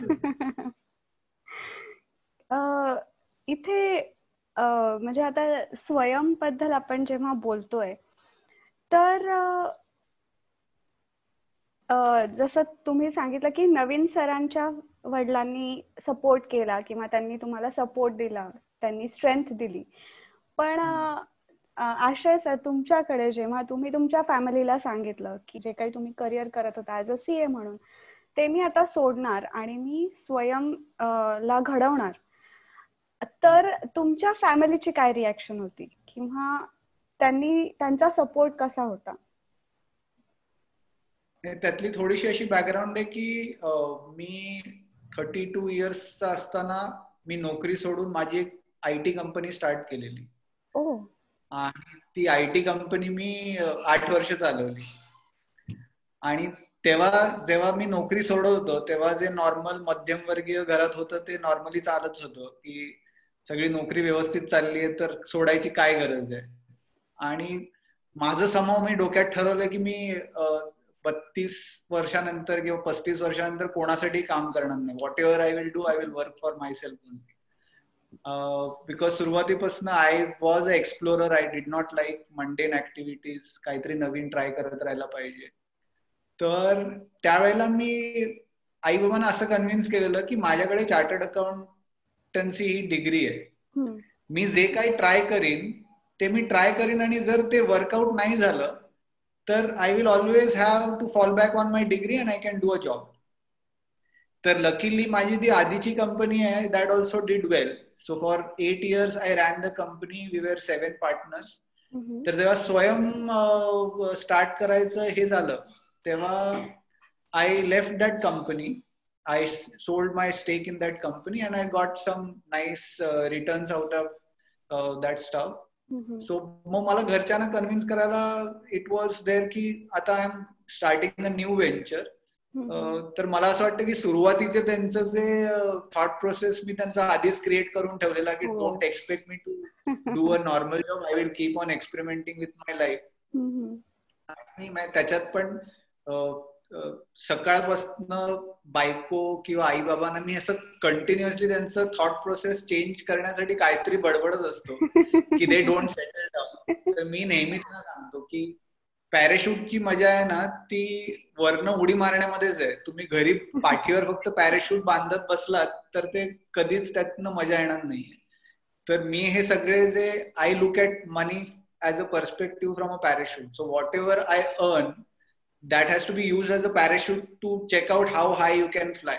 इथे म्हणजे आता स्वयंबद्दल आपण जेव्हा बोलतोय तर जसं तुम्ही सांगितलं की नवीन सरांच्या वडिलांनी सपोर्ट केला किंवा त्यांनी तुम्हाला सपोर्ट दिला त्यांनी स्ट्रेंथ दिली. पण आशय सर तुमच्याकडे जेव्हा तुम्ही तुमच्या फॅमिलीला सांगितलं की जे काही तुम्ही करिअर करत होता ऍज अ सी ए म्हणून ते मी आता सोडणार आणि मी स्वयं ला घडवणार. तर तुमच्या फॅमिलीची काय रिॲक्शन होती? किंवा त्यांनी त्यांचा सपोर्ट कसा होता? त्यातली थोडीशी अशी बॅकग्राऊंड आहे की मी थर्टी टू इयर्सचा असताना मी नोकरी सोडून माझी एक आय टी कंपनी स्टार्ट केलेली. आणि ती आय टी कंपनी मी आठ वर्ष चालवली. आणि तेव्हा जेव्हा मी नोकरी सोडत होतो तेव्हा जे नॉर्मल मध्यमवर्गीय घरात होतं ते नॉर्मली चालत होतं की सगळी नोकरी व्यवस्थित चालली आहे तर सोडायची काय गरज आहे? आणि माझं समाव मी डोक्यात ठरवलं की मी बत्तीस वर्षानंतर किंवा पस्तीस वर्षानंतर कोणासाठी काम करणार नाही. Whatever I will do I will work for myself because सुरुवातीपासून I was a explorer I did not like mundane activities काहीतरी नवीन ट्राय करत राहायला पाहिजे. तर त्यावेळेला मी आई बाबांना असं कन्व्हिन्स केलेलं की माझ्याकडे चार्टर्ड अकाउंटन्सी ही डिग्री आहे. मी जे काही ट्राय करीन ते मी ट्राय करीन आणि जर ते वर्कआउट नाही झालं तर I will always have to fall back on my degree and I can do a job तर लकीली माझी ती आधीची कंपनी आहे that also did well so for eight years I ran the company we were seven partners तर जेव्हा Swayam start करायचं हे झालं तेव्हा I left that company I sold my stake in that company and I got some nice returns out of that stock so मग मला घरच्यांना convince करायला इट वॉज देअर की आता I am starting a new venture तर मला असं वाटतं की सुरुवातीचे त्यांचं जे थॉट प्रोसेस मी त्यांचा आधीच क्रिएट करून ठेवलेला की don't expect me to do a normal job I will keep on experimenting with my life आणि त्याच्यात पण सकाळपासून बायको किंवा आई बाबांना मी असं कंटिन्युअसली त्यांचं थॉट प्रोसेस चेंज करण्यासाठी काहीतरी बडबडत असतो की दे डोंट सेटल डाऊन तर मी नेहमी त्यांना सांगतो की पॅराशूटची मजा आहे ना ती वर्ण उडी मारण्यामध्येच आहे. तुम्ही घरी पाठीवर फक्त पॅराशूट बांधत बसलात तर ते कधीच त्यातनं मजा येणार नाहीये. तर मी हे सगळे जे I look at money as a perspective from a parachute so whatever I earn that has to be used as a parachute to check out how high you can fly.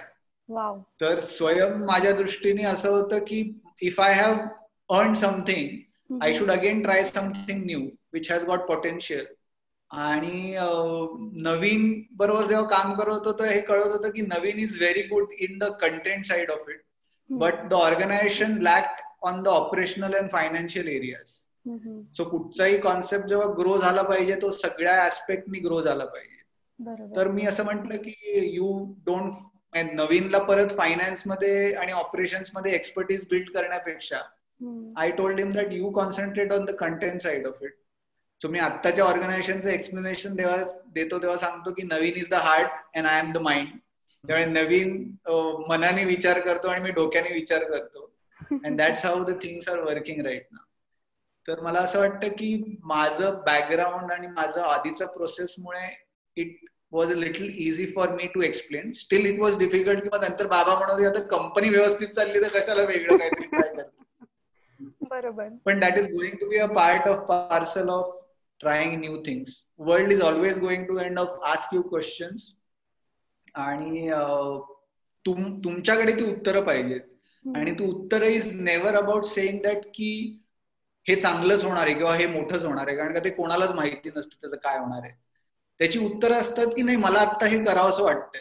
Wow. तर स्वयं माझ्या दृष्टीने असं होतं की if I have earn something I should again try something new which has got potential आणि नवीन बरोबर जेव्हा काम करत होतं हे कळत होतं की Naveen is very good in the content side of it but the organisation lack on the operational and financial areas so कुठचाही कॉन्सेप्ट जेव्हा ग्रो झाला पाहिजे तो सगळ्या ऍस्पेक्टनी ग्रो झाला पाहिजे. तर मी असं म्हंटल की यू डोंट नवीनला परत फायनान्समध्ये आणि ऑपरेशन्समध्ये एक्सपर्टीज बिल्ड करण्यापेक्षा I told him that you concentrate on the content side of it so मी आत्ताच्या ऑर्गनायझेशनचं एक्सप्लेनेशन तेव्हा देतो तेव्हा सांगतो की Naveen is the heart and I am the mind त्यामुळे नवीन मनाने विचार करतो आणि मी डोक्याने विचार करतो. And that's how the things are working right ना तर मला असं वाटतं की माझं बॅकग्राऊंड आणि माझं आधीचं प्रोसेसमुळे it was a little easy for me to explain still it was difficult किंवा नंतर बाबा म्हणत आता कंपनी व्यवस्थित चालली तर कशाला वेगळं काहीतरी ट्राय करतो बरोबर. पण that is going to be a part of parcel of trying new things world is always going to end of ask you questions आणि तुमच्याकडे ती उत्तरं पाहिजेत. आणि ती उत्तर is never about saying that की हे चांगलंच होणार आहे किंवा हे मोठंच होणार आहे कारण का ते कोणालाच माहिती नसतं त्याचं काय होणार आहे. त्याची उत्तरं असतात की नाही मला आता हे करावं असं वाटतंय.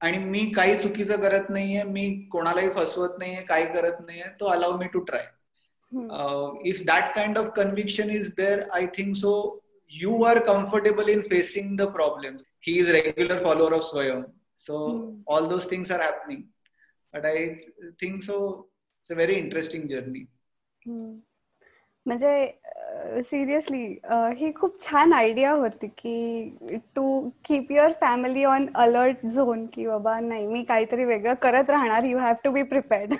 आणि मी काही चुकीचं करत नाहीये मी कोणालाही फसवत नाहीये काही करत नाहीये तो allow me to try if that kind of conviction is there I think so you are comfortable in facing the problem he is regular follower of Swayam so all those things are happening but I think so it's a very interesting journey म्हणजे seriously ही खूप छान idea होती की to keep your family on alert zone की बाबा नाही मी काहीतरी वेगळं करत राहणार you have to be prepared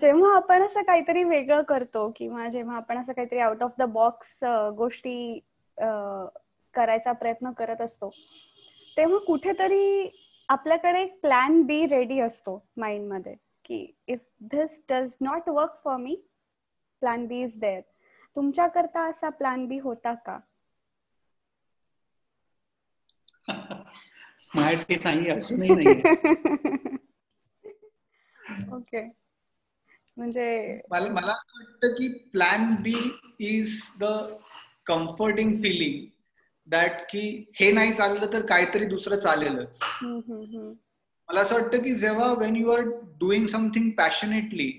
जेव्हा आपण असं काहीतरी वेगळं करतो किंवा जेव्हा आपण असं काहीतरी आउट ऑफ द बॉक्स गोष्टी करायचा प्रयत्न करत असतो तेव्हा कुठेतरी आपल्याकडे प्लॅन बी रेडी असतो माइंडमध्ये की if this does not work for me plan B is there तुमच्याकरता असा प्लॅन बी होता का? माहिती नाही अजूनही नाही ओके म्हणजे मला मला असं वाटतं की plan B is the comforting feeling that की हे नाही चाललं तर काहीतरी दुसरं चालेलच. मला असं वाटतं की जेव्हा when you are doing something passionately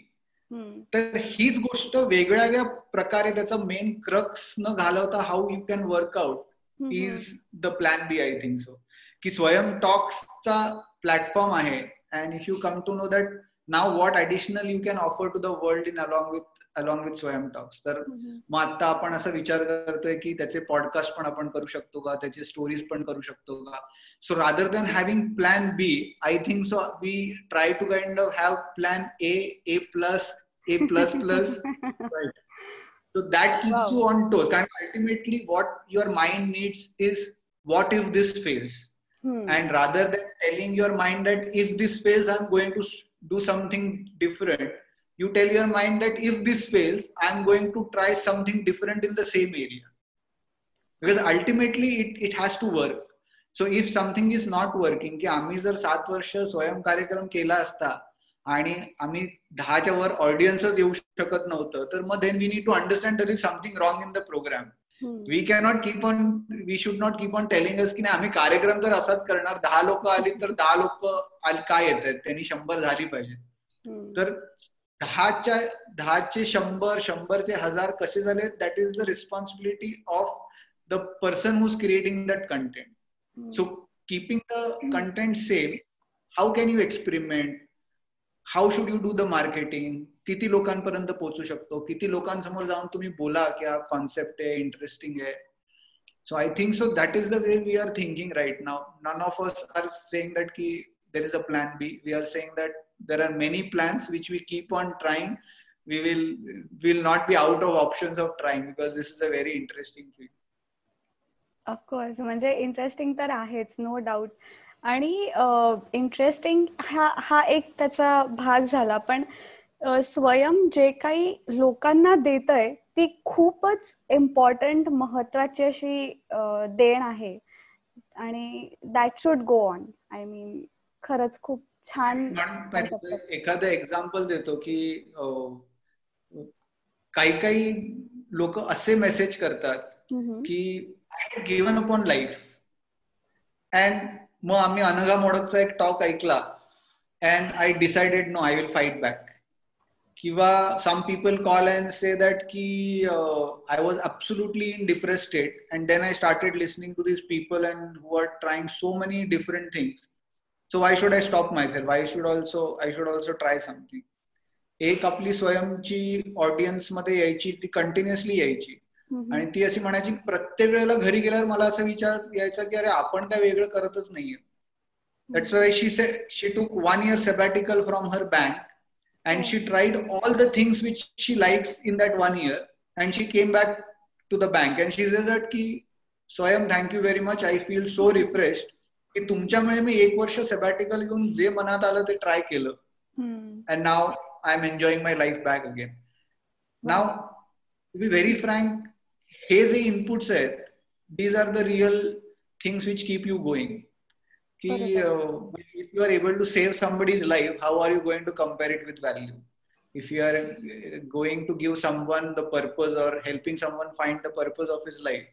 तर हीच गोष्ट वेगळ्या प्रकारे त्याचा मेन क्रक्स न घालवता how you can workout is the plan B I think so की स्वयं टॉक्सचा प्लॅटफॉर्म आहे and if you come to know that now what additional you can offer to the world in along with along with Swayam Talks तर मग आता आपण असा विचार करतोय की त्याचे पॉडकास्ट पण आपण करू शकतो का त्याचे स्टोरीज पण करू शकतो का so rather than having plan B I think so we try to kind of have plan A A plus A plus plus So that keeps wow. you on toes. And ultimately, what your mind needs is what if this fails? Hmm. And rather than telling your mind that if this fails, I'm going to do something different, you tell your mind that if this fails i'm going to try something different in the same area. Because ultimately it, it has to work. So if something is not working की आम्ही जर सात वर्ष स्वयं कार्यक्रम केला असता आणि आम्ही दहाच्या वर ऑडियन्सच येऊ शकत नव्हतं तर मग then we need to understand there is something wrong in the programme we cannot keep on we should not keep on telling us की नाही आम्ही कार्यक्रम तर असाच करणार. दहा लोक आली तर दहा लोक काय येत आहेत त्यांनी शंभर झाली पाहिजे. तर दहाच्या दहाचे शंभर शंभरचे हजार कसे झाले? That is the responsibility of the person who's creating that content so keeping the content same how can you experiment how should you do the marketing किती लोकांपर्यंत पोहोचू शकतो? किती लोकांसमोर जाऊन तुम्ही बोला की हा कॉन्सेप्ट आहे इंटरेस्टिंग आहे. So I think so that is the way we are thinking right now none of us are saying that की there is a plan B we are saying that there are many plans which we keep on trying we will will not be out of options of trying because this is a very interesting field of course म्हणजे interesting तर आहेच no doubt आणि interesting हा हा एक त्याचा भाग झाला पण स्वयं जे काही लोकांना देत आहे ती खूपच इम्पॉर्टंट महत्वाची अशी देण आहे आणि that should go on I mean खरंच खूप छान एखादं एक्झाम्पल देतो की काही काही लोक असे मेसेज करतात की I given upon life and मग आम्ही अनघा मोडकचा एक टॉक ऐकला. And I decided no I will fight back किंवा some people call and say that की I was अब्सुल्युटली in depress state and then I started listening to this people and who R trying so many different things so why should I stop myself I should also I should also try something एक आपली स्वयंची ऑडियन्समध्ये यायची ती continuously यायची. आणि ती अशी म्हणायची प्रत्येक वेळेला घरी गेल्यावर मला असं विचार यायचा की अरे आपण काय वेगळं करतच नाहीये. That's why she said she took one year sabbatical from her bank and she tried all the things which she likes in that one year and she came back to the bank. And she said that की Swayam thank you very much I feel so refresh की तुमच्यामुळे मी एक वर्ष सॅबॅटिकल घेऊन जे मनात आलं ते ट्राय केलं and now I am enjoying my life back again now to be very frank हे जे इनपुट्स आहेत these are the real things which keep you going ki uh, if you are able to save somebody's life how are you going to compare it with value if you are uh, going to give someone the purpose or helping someone find the purpose of his life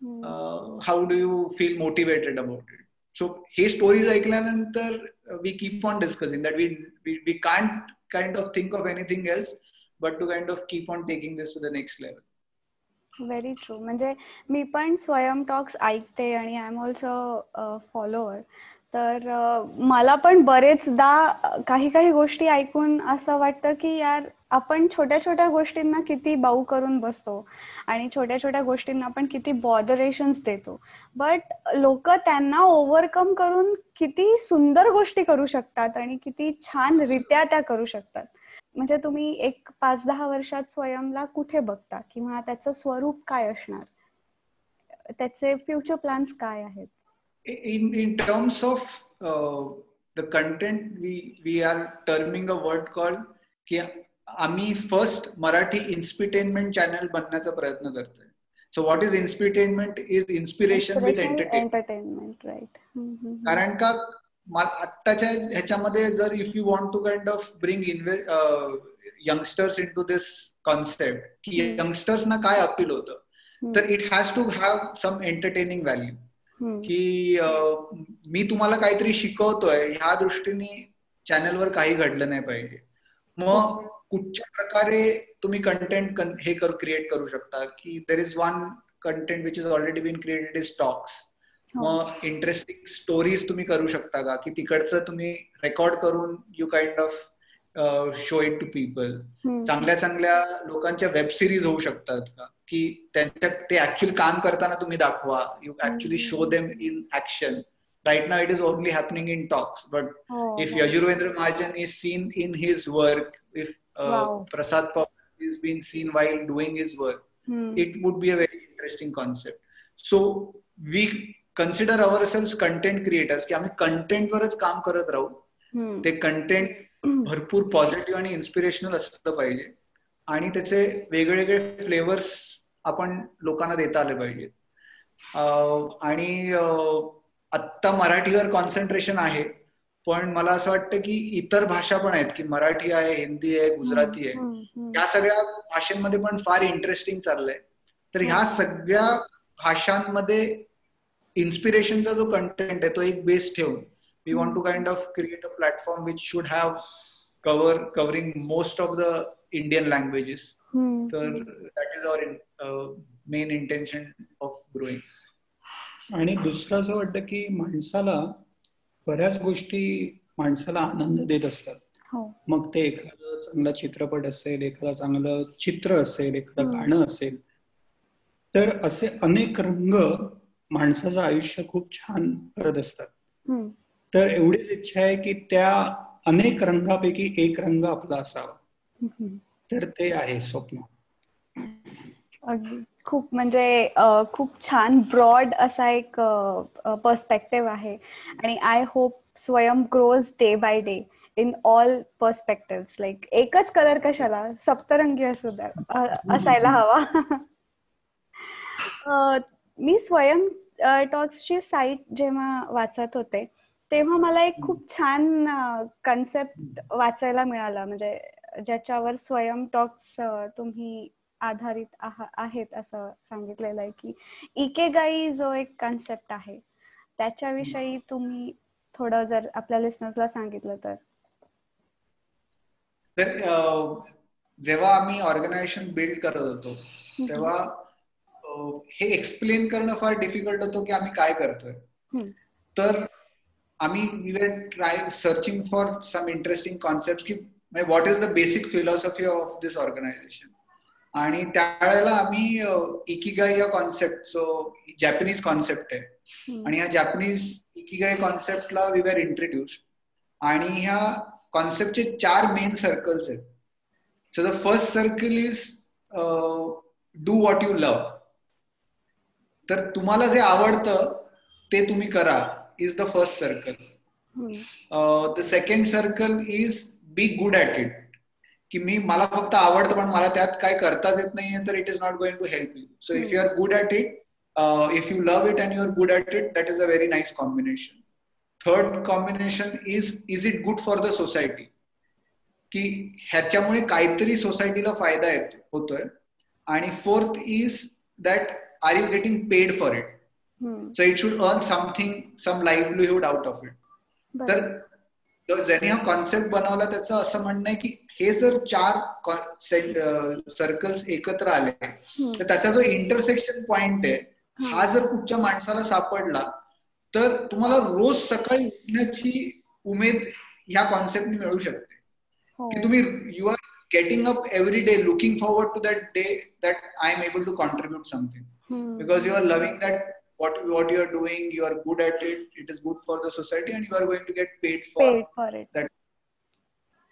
hmm. uh, how do you feel motivated about it so हे stories ऐकल्यानंतर we keep on discussing that we we can't kind of think of anything else but to kind of keep on taking this to the next level very true म्हणजे मी पण स्वयं talks ऐकते आणि I am also follower तर मला पण बरेचदा काही काही गोष्टी ऐकून असं वाटतं की यार आपण छोट्या छोट्या गोष्टींना किती बाऊ करून बसतो आणि छोट्या छोट्या गोष्टींना आपण किती बॉदरेशन्स देतो. बट लोक त्यांना ओव्हरकम करून किती सुंदर गोष्टी करू शकतात आणि किती छान रित्या त्या करू शकतात. म्हणजे तुम्ही एक पाच दहा वर्षात स्वयंला कुठे बघता किंवा त्याचं स्वरूप काय असणार? त्याचे फ्युचर प्लॅन्स काय आहेत? In in terms of the content we we are terming a word call की आम्ही फर्स्ट मराठी इन्स्पिटेनमेंट चॅनल बनण्याचा प्रयत्न करतोय. So what is inspitainment is inspiration with entertainment right कारण का आत्ताच्या ह्याच्यामध्ये जर if you want to kind of bring youngsters into this concept की यंगस्टर्सना काय अपील होतं तर it has to have some entertaining value की मी तुम्हाला काहीतरी शिकवतोय ह्या दृष्टीने चॅनलवर काही घडलं नाही पाहिजे. मग कुठच्या प्रकारे तुम्ही कंटेंट हे करू क्रिएट करू शकता? की there is one content which is already been created is stocks मग इंटरेस्टिंग स्टोरीज तुम्ही करू शकता का? की तिकडचं तुम्ही रेकॉर्ड करून you kind of show it to people चांगल्या चांगल्या लोकांच्या वेब सिरीज होऊ शकतात का? की त्यांच्या ते ऍक्च्युअली काम करताना तुम्ही दाखवा. You actually show them in action right now it is only happening in talks but if Yajurvendra Mahajan is seen in his work if Prasad Pawar is been seen while doing his work it would be a very interesting concept so we consider ourself content creators की आम्ही कंटेंटवरच काम करत राहू. ते content भरपूर positive आणि inspirational असलं पाहिजे. आणि त्याचे वेगवेगळे फ्लेवर्स आपण लोकांना देता आले पाहिजेत आणि आत्ता मराठीवर कॉन्सन्ट्रेशन आहे. पण मला असं वाटतं की इतर भाषा पण आहेत की मराठी आहे हिंदी आहे गुजराती आहे. या सगळ्या भाषांमध्ये पण फार इंटरेस्टिंग चाललंय. तर ह्या सगळ्या भाषांमध्ये इन्स्पिरेशनचा जो कंटेंट आहे तो एक बेस ठेवून we want to kind of create a platform which should have cover covering most of the Indian languages तर that is our main intention of growing आणि दुसरं असं वाटतं की माणसाला बऱ्याच गोष्टी माणसाला आनंद देत असतात. हो. मग ते एखादं चांगला चित्रपट असेल एखादं चांगलं चित्र असेल एखादं गाणं असेल तर असे अनेक रंग माणसाचं आयुष्य खूप छान करत असतात. तर एवढीच इच्छा आहे की त्या अनेक रंगापैकी एक रंग आपला असावा. तर ते आहे स्वप्न. खूप म्हणजे खूप छान ब्रॉड असा एक पर्स्पेक्टिव्ह आहे. आणि I hope Swayam grows day by day in all perspective like एकच कलर कशाला? सप्तरंगी असू असायला हवा. मी स्वयं टॉक्सची साईट जेव्हा वाचत होते तेव्हा मला एक खूप छान कन्सेप्ट वाचायला मिळाला. म्हणजे ज्याच्यावर स्वयं टॉक्स तुम्ही आधारित आहेत असं सांगितलेलं आहे की इकेगाई जो एक कन्सेप्ट आहे त्याच्याविषयी तुम्ही थोडं जर आपल्या लिस्नर्सला सांगितलं तर. तर जेव्हा आम्ही ऑर्गनायझेशन बिल्ड करत होतो तेव्हा हे एक्सप्लेन करणं फार डिफिकल्ट होतं की आम्ही काय करतोय. तर आम्ही we were try searching for some interesting concept की what is the basic philosophy of this organisation आणि त्यावेळेला आम्ही इकिगाई या कॉन्सेप्ट जो जॅपनीज कॉन्सेप्ट आहे. आणि ह्या जॅपनीज इकिगाई कॉन्सेप्टला वी आर इंट्रोड्यूस आणि ह्या कॉन्सेप्टचे चार मेन सर्कल्स आहेत. So the first circle is do what you love तर तुम्हाला जे आवडतं ते तुम्ही करा is the first circle the second circle is be good at it की मी मला फक्त आवडतं पण मला त्यात काय करताच येत नाहीये तर it is not going to help you so if you are good at it if you love it and you are good at it that is a very nice combination third combination is is it good for the society की ह्याच्यामुळे काहीतरी सोसायटीला फायदा येतो होतोय. आणि fourth is that are you getting paid for it so it should earn something some livelihood out of it तर ज्यांनी हा कॉन्सेप्ट बनवला त्याचं असं म्हणणं आहे की हे जर चार सर्कल्स एकत्र आले तर त्याचा जो इंटरसेक्शन पॉइंट आहे हा जर कुठच्या माणसाला सापडला तर तुम्हाला रोज सकाळी उठण्याची उमेद ह्या कॉन्सेप्टने मिळू शकते. हो. की तुम्ही you are getting up every day looking forward to that day that I am able to contribute something because you are loving that what what you are doing you are good at it it is good for the society and you are going to get paid for, paid for it. that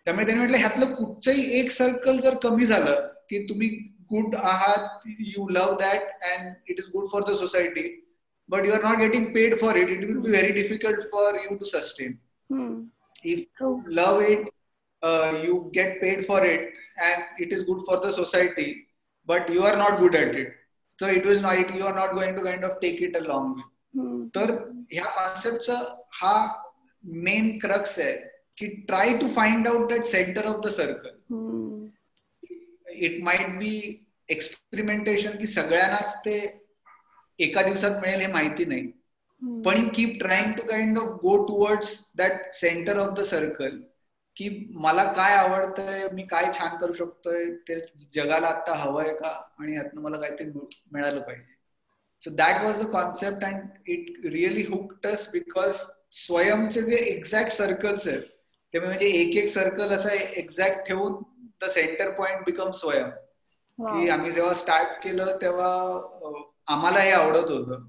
त्यामुळे त्यांनी म्हटलं ह्यातलं कुठचंही एक circle जर कमी झालं की तुम्ही गुड आहात you love that and it is good for the society but you are not getting paid for it it will be very difficult for you to sustain if you love it you get paid for it and it is good for the society but you are not good at it so it is not you are not going to kind of take it a long तर ह्या कॉन्सेप्टचं हा main crux आहे. की try to find out that centre of the circle. It might be experimentation की सगळ्यांनाच ते एका दिवसात मिळेल हे माहिती नाही. पण keep trying to kind of go towards that centre of the circle की मला काय आवडतंय मी काय छान करू शकतोय ते जगाला आता हवंय का आणि यातनं मला काहीतरी मिळालं पाहिजे so that was the concept and it really hooked us because स्वयंचे जे एक्झॅक्ट सर्कल्स आहेत ते म्हणजे एक एक सर्कल असं एक्झॅक्ट ठेवून द सेंटर पॉइंट बिकम स्वयं. की आम्ही जेव्हा स्टार्ट केलं तेव्हा आम्हाला हे आवडत होतं.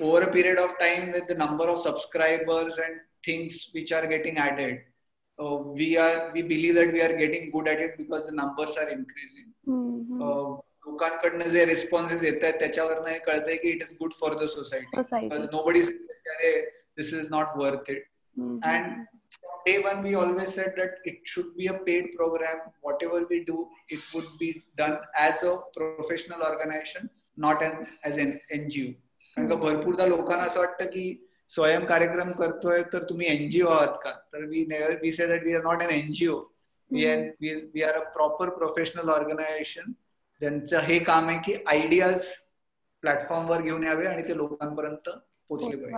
Over a period of time with number of subscribers and things which are getting added we are we believe that we are getting good at it because the numbers are increasing लोकांकडनं जे responses येत आहेत त्याच्यावरनं हे कळतंय की it is good for the society nobody this is not worth it and day one we always said that it should be a paid program. Whatever we do it would be done as a professional organization not an as an ngo कारण का भरपूरदा लोकांना असं वाटतं की स्वयं कार्यक्रम करतोय तर तुम्ही एनजीओ आहात का? तर we never we say that we are not an NGO we are we are a proper professional organisation ज्यांचं हे काम आहे की आयडियाज प्लॅटफॉर्मवर घेऊन यावे आणि ते लोकांपर्यंत पोहोचले पाहिजे.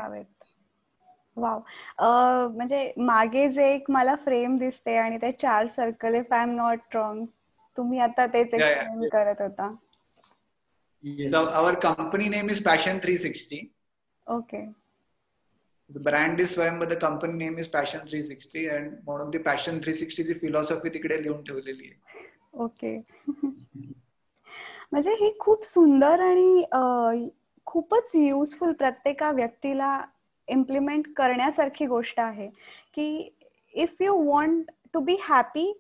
वाव. म्हणजे मागे जे एक मला फ्रेम दिसते आणि ते चार circle if I am not wrong तुम्ही आता तेच. एक्सप्लेन करत होता. Our company name is Passion 360. Okay brand is Swayam, but the company name is Passion 360 and म्हणून ती Passion 360 ची फिलॉसॉफी तिकडे लिहून ठेवलेली आहे. ओके म्हणजे ही खूप सुंदर आणि खूपच युजफुल प्रत्येका व्यक्तीला इम्प्लिमेंट करण्यासारखी गोष्ट आहे की if you want to be happy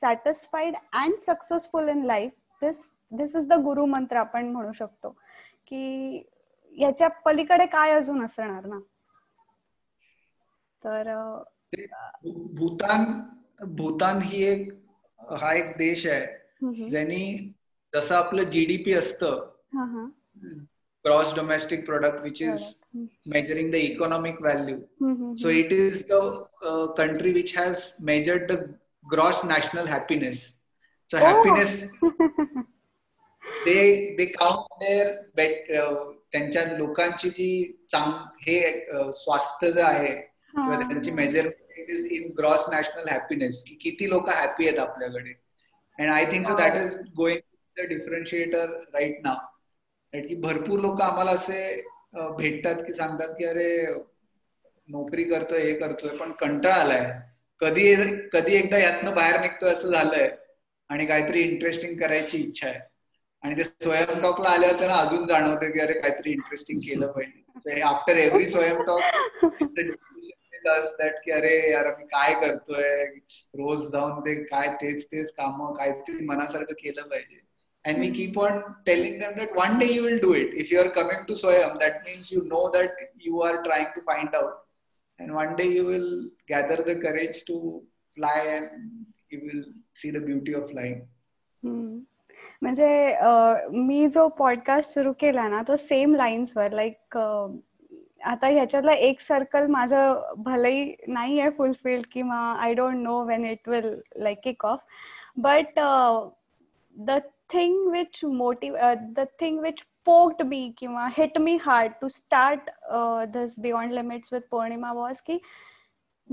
satisfied and successful in life this this is the guru mantra आपण म्हणू शकतो. की याच्या पलीकडे काय अजून असणार ना? तर भूतान भूतान ही एक हा एक देश आहे ज्यांनी जसं आपलं जीडीपी असतं gross domestic product which is hmm, measuring the economic value hmm, hmm, So it is the uh, country which has measured the gross national happiness. So Oh. happiness they they count their bet, uh, त्यांच्या लोकांची जी चांग हे स्वास्थ्य जे आहे किंवा. त्यांची measurement is in gross national happiness की किती लोक हॅपी आहेत आपल्याकडे. And I think so that is going the differentiator right now की भरपूर लोक आम्हाला असे भेटतात की सांगतात की अरे नोकरी करतोय हे करतोय पण कंटाळा आलाय. कधी कधी एकदा यातनं बाहेर निघतोय असं झालंय आणि काहीतरी इंटरेस्टिंग करायची इच्छा आहे. आणि ते स्वयं टॉकला आल्यावर त्यांना अजून जाणवतं की अरे काहीतरी इंटरेस्टिंग केलं पाहिजे. After every Swayam talk that की अरे यार आम्ही काय करतोय? रोज जाऊन ते काय तेच तेच काम काहीतरी मनासारखं केलं पाहिजे. And we keep on telling them that one day you will do it if you are coming to swayam that means you know that you are trying to find out and one day you will gather the courage to fly and you will see the beauty of flying म्हणजे मी जो podcast सुरू केला ना तो same लाईन्सवर like आता ह्याच्यातला एक circle माझं भलही नाही आहे फुलफिल्ड किंवा I don't know when it will like kick off but the thing which motive the thing which poked me किंवा hit me hard to start this beyond limits with Purnima was की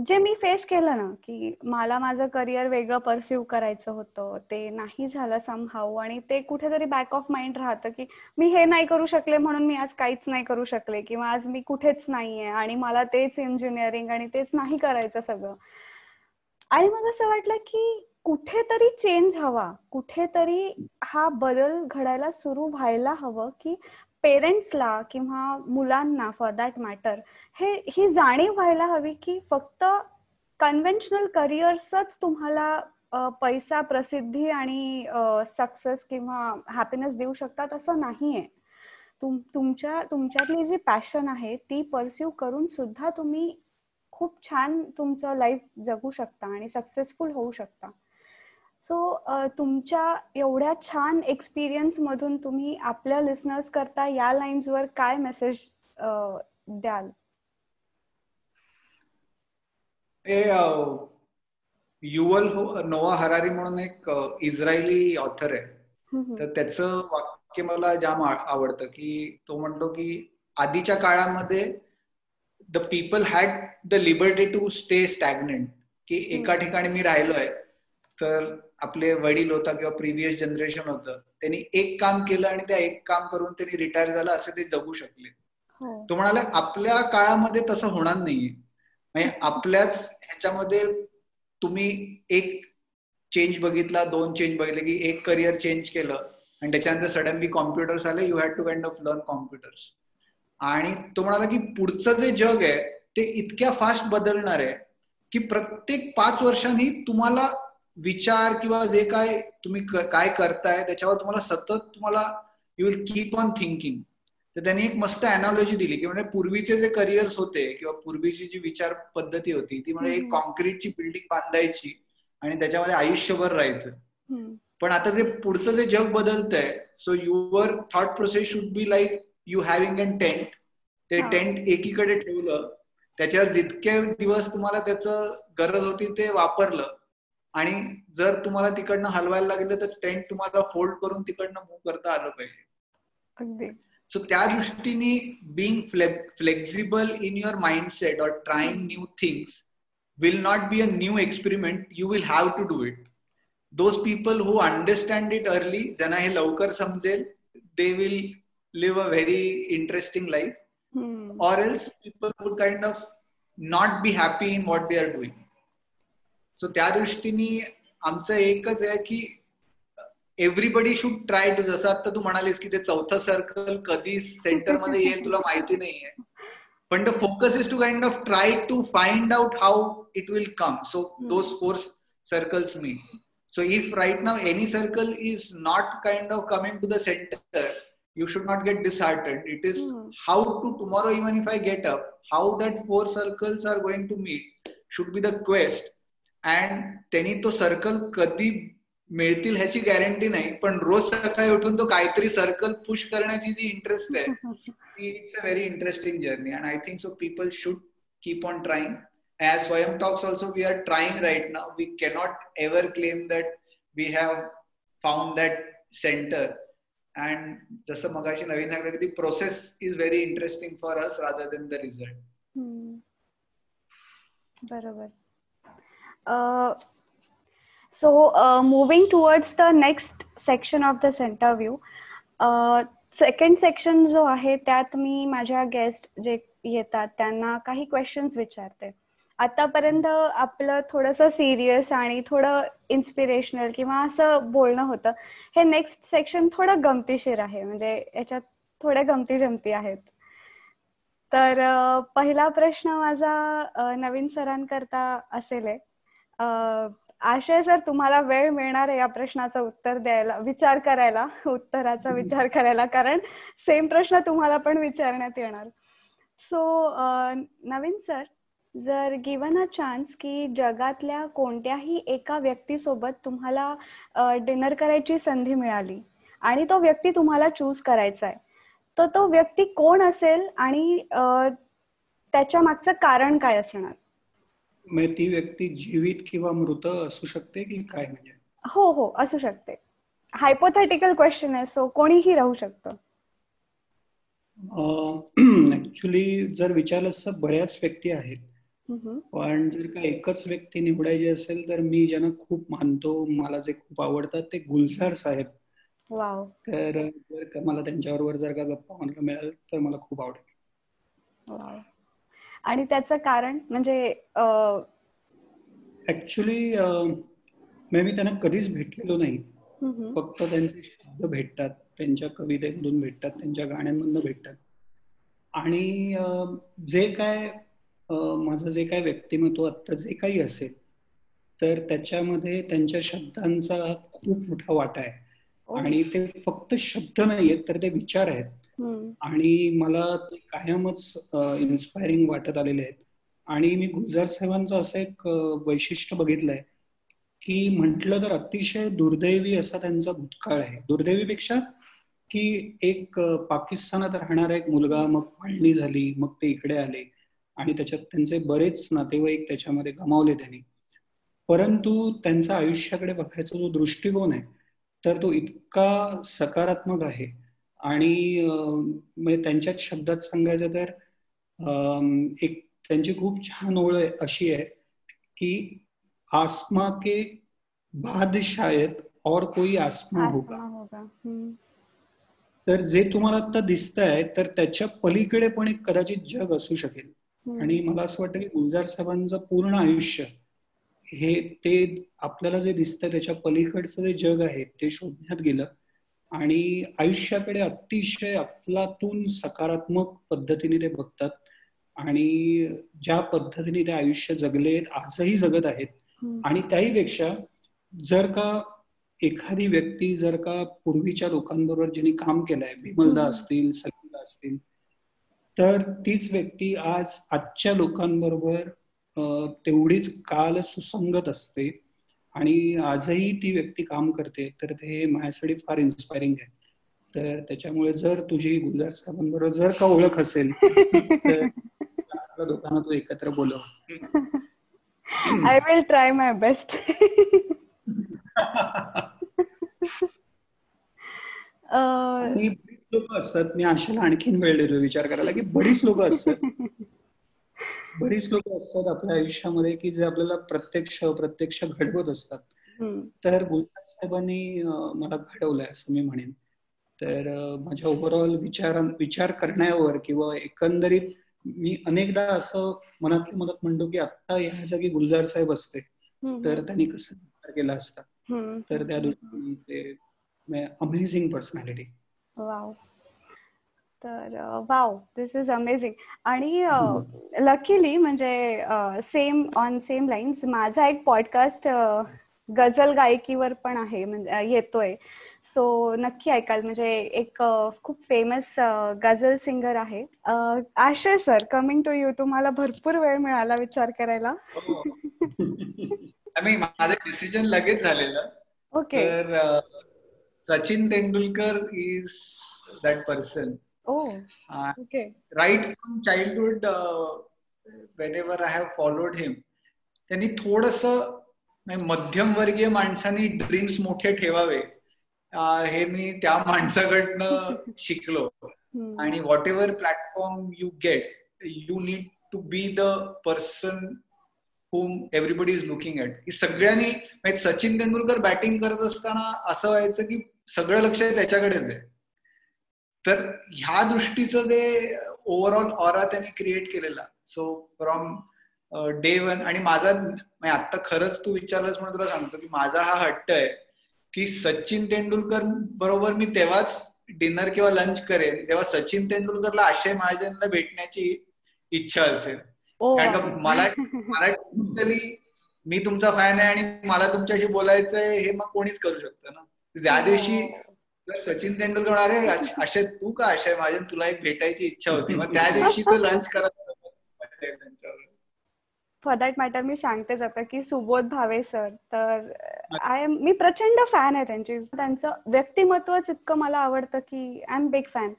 जे मी face केलं ना की मला माझं career वेगळं pursue करायचं होतं ते नाही झालं समहाऊ आणि ते कुठेतरी बॅक ऑफ माइंड राहतं की मी हे नाही करू शकले म्हणून मी आज काहीच नाही करू शकले किंवा आज मी कुठेच नाहीये आणि मला तेच इंजिनिअरिंग आणि तेच नाही करायचं सगळं. आणि मग असं वाटलं की कुठेतरी चेंज हवा. कुठेतरी हा बदल घडायला सुरू व्हायला हवं की पेरेंट्सला किंवा मुलांना फॉर दॅट मॅटर हे ही जाणीव व्हायला हवी की फक्त कन्व्हेन्शनल करिअर्सच तुम्हाला पैसा प्रसिद्धी आणि सक्सेस किंवा हॅपीनेस देऊ शकतात असं नाहीये. तुम तुमच्या तुमच्यातली जी पॅशन आहे ती परस्यू करून सुद्धा तुम्ही खूप छान तुमचं लाईफ जगू शकता आणि सक्सेसफुल होऊ शकता. सो तुमच्या एवढ्या छान एक्सपिरियन्स मधून तुम्ही आपल्या लिसनर्स करता या लाईन्स वर काय मेसेज द्याल? युवल नोवा हरारी म्हणून एक इस्रायली ऑथर आहे. तर त्याचं वाक्य मला जाम आवडतं की तो म्हणतो की आधीच्या काळामध्ये the people had the liberty to stay stagnant की एका ठिकाणी मी राहिलोय तर आपले वडील होता किंवा प्रिव्हियस जनरेशन होतं त्यांनी एक काम केलं आणि त्या एक काम करून त्यांनी रिटायर झालं असे ते जगू शकले. हो. तो म्हणाले आपल्या काळामध्ये तसं होणार नाहीये. म्हणजे आपल्याच ह्याच्यामध्ये तुम्ही एक चेंज बघितला दोन चेंज बघितले की एक करिअर चेंज केलं आणि त्याच्यानंतर सडनली कॉम्प्युटर्स आले you had to kind of learn computers आणि तो म्हणाला की पुढचं जे जग आहे ते इतक्या फास्ट बदलणार आहे की प्रत्येक पाच वर्षांनी तुम्हाला विचार किंवा जे काय तुम्ही काय करताय त्याच्यावर तुम्हाला सतत तुम्हाला you will keep on thinking तर त्यांनी एक मस्त अनालॉजी दिली की म्हणजे पूर्वीचे जे करिअर्स होते किंवा पूर्वीची जी विचार पद्धती होती ती म्हणजे एक कॉन्क्रीटची बिल्डिंग बांधायची आणि त्याच्यामध्ये आयुष्यभर राहायचं. पण आता जे पुढचं जे जग बदलतंय so your thought process should be like you having an tent ते टेंट एकीकडे ठेवलं त्याच्यावर जितके दिवस तुम्हाला त्याचं गरज होती ते वापरलं आणि जर तुम्हाला तिकडनं हलवायला लागलं तर टेंट तुम्हाला फोल्ड करून तिकडनं मूव्ह करता आलं पाहिजे. सो त्या दृष्टीने being flexible in your mindset or trying new things will not be a new experiment you will have to do it those people who understand it early ज्यांना हे लवकर समजेल they will live a very interesting life or else people would kind of not be happy in what they are doing so त्या दृष्टीने आमचं एकच आहे की एव्हरीबडी शुड ट्राय टू जसं आता तू म्हणालीस की ते चौथं सर्कल कधी सेंटरमध्ये येईल तुला माहिती नाहीये पण the focus is to kind of try to find out how it will come so those four circles me so if right now any circle is not kind of coming to the centre should not get disheartened. It is mm. how to tomorrow, even if I get up, how that four circles are going to meet should be the quest. And त्यांनी तो circle कधी मिळतील ह्याची guarantee नाही पण रोज सकाळी उठून तो काहीतरी सर्कल पुश करण्याची जी इंटरेस्ट आहे ती it's a very interesting journey and I think so people should keep on trying as Swayam talks also we are trying right ना we cannot ever claim that we have found that centre and जसं मगाशी नवीन सांगितलं की process is very interesting for us rather than the result बरोबर. Uh, so uh, moving towards the next section of this interview uh, second section जो आहे त्यात मी माझ्या guest जे येतात त्यांना काही क्वेश्चन्स विचारते. आतापर्यंत आपलं थोडंसं सिरियस आणि थोडं इन्स्पिरेशनल किंवा असं बोलणं होतं. हे नेक्स्ट सेक्शन थोडं गमतीशीर आहे म्हणजे याच्यात थोड्या गमती जमती आहेत. तर पहिला प्रश्न माझा नवीन सरांकरता असेल आशय सर तुम्हाला वेळ मिळणार आहे या प्रश्नाचं उत्तर द्यायला विचार करायला उत्तराचा विचार करायला कारण सेम प्रश्न तुम्हाला पण विचारण्यात येणार. सो नवीन सर जर गिवन अ चान्स की जगातल्या कोणत्याही एका व्यक्तीसोबत तुम्हाला डिनर करायची संधी मिळाली आणि तो व्यक्ती तुम्हाला चूज करायचा आहे तर तो व्यक्ती कोण असेल आणि त्याच्या मागचं कारण काय असणार? म्हणजे ती व्यक्ती जीवित किंवा मृत असू शकते की काय म्हणजे? हो हो असू शकते. हायपोथेटिकल क्वेश्चन आहे सो कोणीही राहू शकतं. ऍक्च्युली जर विचारलं असं बऱ्याच व्यक्ती आहेत. पण जर का एकच व्यक्ती निवडायची असेल तर मी ज्यांना खूप मानतो मला जे खूप आवडतात ते गुलजार साहेब. तर जर का मला त्यांच्याबरोबर जर का गप्पा मारायला मिळाल तर मला खूप आवडेल. आणि त्याचं कारण म्हणजे ऍक्च्युली मी त्यांना कधीच भेटलेलो नाही. फक्त त्यांचे शब्द भेटतात त्यांच्या कवितेमधून भेटतात त्यांच्या गाण्यांमधून भेटतात. आणि जे काय माझं जे काय व्यक्तिमत्व आता जे काही असेल तर त्याच्यामध्ये त्यांच्या शब्दांचा खूप मोठा वाटा आहे. आणि ते फक्त शब्द नाहीयेत तर ते विचार आहेत. आणि मला ते कायमच इन्स्पायरिंग वाटत आलेले आहेत. आणि मी गुलजार साहेबांचं असं एक वैशिष्ट्य बघितलंय की म्हटलं तर अतिशय दुर्दैवी असा त्यांचा भूतकाळ आहे. दुर्दैवीपेक्षा की एक पाकिस्तानात राहणारा एक मुलगा मग फाळणी झाली मग ते इकडे आले आणि त्याच्यात त्यांचे बरेच नातेवाईक त्याच्यामध्ये गमावले त्यांनी. परंतु त्यांचा आयुष्याकडे बघायचा जो दृष्टिकोन आहे तर तो इतका सकारात्मक आहे आणि म्हणजे त्यांच्याच शब्दात सांगायचं तर एक त्यांची खूप छान ओळ अशी आहे की आसमा के बाद शायद और कोई आसमा होगा. तर जे तुम्हाला आता दिसत आहे तर त्याच्या पलीकडे पण एक कदाचित जग असू शकेल. आणि मला असं वाटतं की गुलजार साहेबांचं पूर्ण आयुष्य हे ते आपल्याला जे दिसतंय त्याच्या पलीकडचं जे जग आहे ते शोधण्यात गेलं. आणि आयुष्याकडे अतिशय अफलातून सकारात्मक पद्धतीने ते बघतात. आणि ज्या पद्धतीने ते आयुष्य जगले आजही जगत आहेत. आणि त्याहीपेक्षा जर का एखादी व्यक्ती जर का पूर्वीच्या लोकांबरोबर ज्यांनी काम केलंय विमलदा असतील सलीदा असतील तर तीच व्यक्ती आज आजच्या लोकांबरोबर तेवढीच काल सुसंगत असते. आणि आजही ती व्यक्ती काम करते तर ते माझ्यासाठी फार इन्स्पायरिंग आहे. तर त्याच्यामुळे जर तुझी गुलजार साहेबांबरोबर जर का ओळख असेल तर दोघांना तू एकत्र बोलव. I will try my best लोक असतात. मी आशाला आणखीन वेळ देतो. विचार करायला की बरीच लोक असतात. बरीच लोक असतात आपल्या आयुष्यामध्ये की जे आपल्याला प्रत्यक्ष अप्रत्यक्ष घडवत असतात. तर गुलजार साहेबांनी मला घडवलंय असं मी म्हणेन. तर माझ्या ओव्हरऑल विचार विचार करण्यावर किंवा एकंदरीत मी अनेकदा असं मनातली मदत म्हणतो की आता या जागी गुलजार साहेब असते. तर त्यांनी कसं विचार केला असता. तर त्या दृष्टीने ते अमेझिंग पर्सनॅलिटी तर वाव दिस इज अमेझिंग आणि लकीली म्हणजे सेम ऑन सेम लाईन्स माझा एक पॉडकास्ट गझल गायकीवर पण आहे म्हणजे येतोय. सो नक्की ऐकाल. म्हणजे एक खूप फेमस गझल सिंगर आहे. Ashay sir coming to you तुम्हाला भरपूर वेळ मिळाला विचार करायला. माझं डिसिजन लगेच झालेलं. Okay Sachin Tendulkar is that person Oh, okay. Right from childhood, uh, whenever I have followed him, त्यांनी थोडस मध्यमवर्गीय माणसांनी ड्रीम्स मोठे ठेवावे. हे मी त्या माणसाकडनं शिकलो. आणि whatever platform you get you need to be the person whom everybody is looking at सगळ्यांनी सचिन तेंडुलकर बॅटिंग करत असताना असं व्हायचं की सगळं लक्ष त्याच्याकडेच आहे. तर ह्या दृष्टीचं जे ओव्हरऑल ऑरा त्यांनी क्रिएट केलेला सो फ्रॉम डे वन आणि माझा म्हणजे आता खरंच तू विचारलंस म्हणून तुला सांगतो की माझा हा हट्ट आहे की सचिन तेंडुलकर बरोबर मी तेव्हाच डिनर किंवा लंच करेन तेव्हा सचिन तेंडुलकरला आशय महाजनला भेटण्याची इच्छा असेल. कारण का मला मला मी तुमचा फॅन आहे आणि मला तुमच्याशी बोलायचंय हे मग कोणीच करू शकतं ना. ज्या दिवशी जर सचिन तेंडुलकर अरे अशे तू का अशय माझ्या तुला एक भेटायची इच्छा होती. मग त्या दिवशी तो लंच करायचा फॉर दॅट मॅटर मी सांगतेच आता की सुबोध भावे सर तर आय एम मी प्रचंड फॅन आहे त्यांची. त्यांचं व्यक्तिमत्वच इतकं मला आवडतं की आय एम बिग फॅन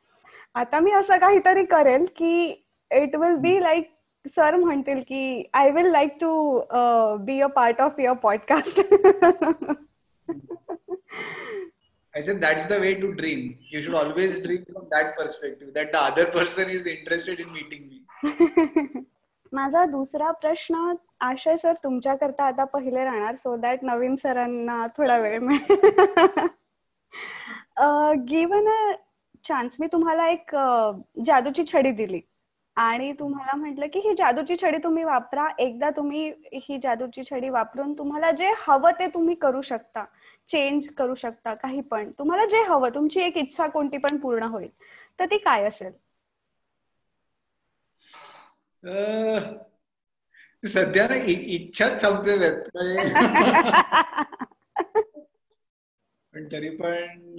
आता मी असं काहीतरी करेल की it will be like sir म्हणतील की I will like to be a part of your podcast I said that's the way to dream. You should always dream from that perspective, that the other person is interested in meeting me. माझा दुसरा प्रश्न आशय sir तुमच्याकरता आता पहिले राहणार so that नवीन सरांना थोडा वेळ मिळेल गिवन अ चान्स मी तुम्हाला एक जादूची छडी दिली आणि तुम्हाला म्हटलं की ही जादूची छडी तुम्ही वापरा. एकदा तुम्ही ही जादूची छडी वापरून तुम्हाला जे हवं ते तुम्ही करू शकता. चेंज करू शकता काही पण. तुम्हाला जे हवं तुमची एक इच्छा कोणती पण पूर्ण होईल. तर ती काय असेल? सध्या ना इच्छाच संपलेल्यात. पण तरी पण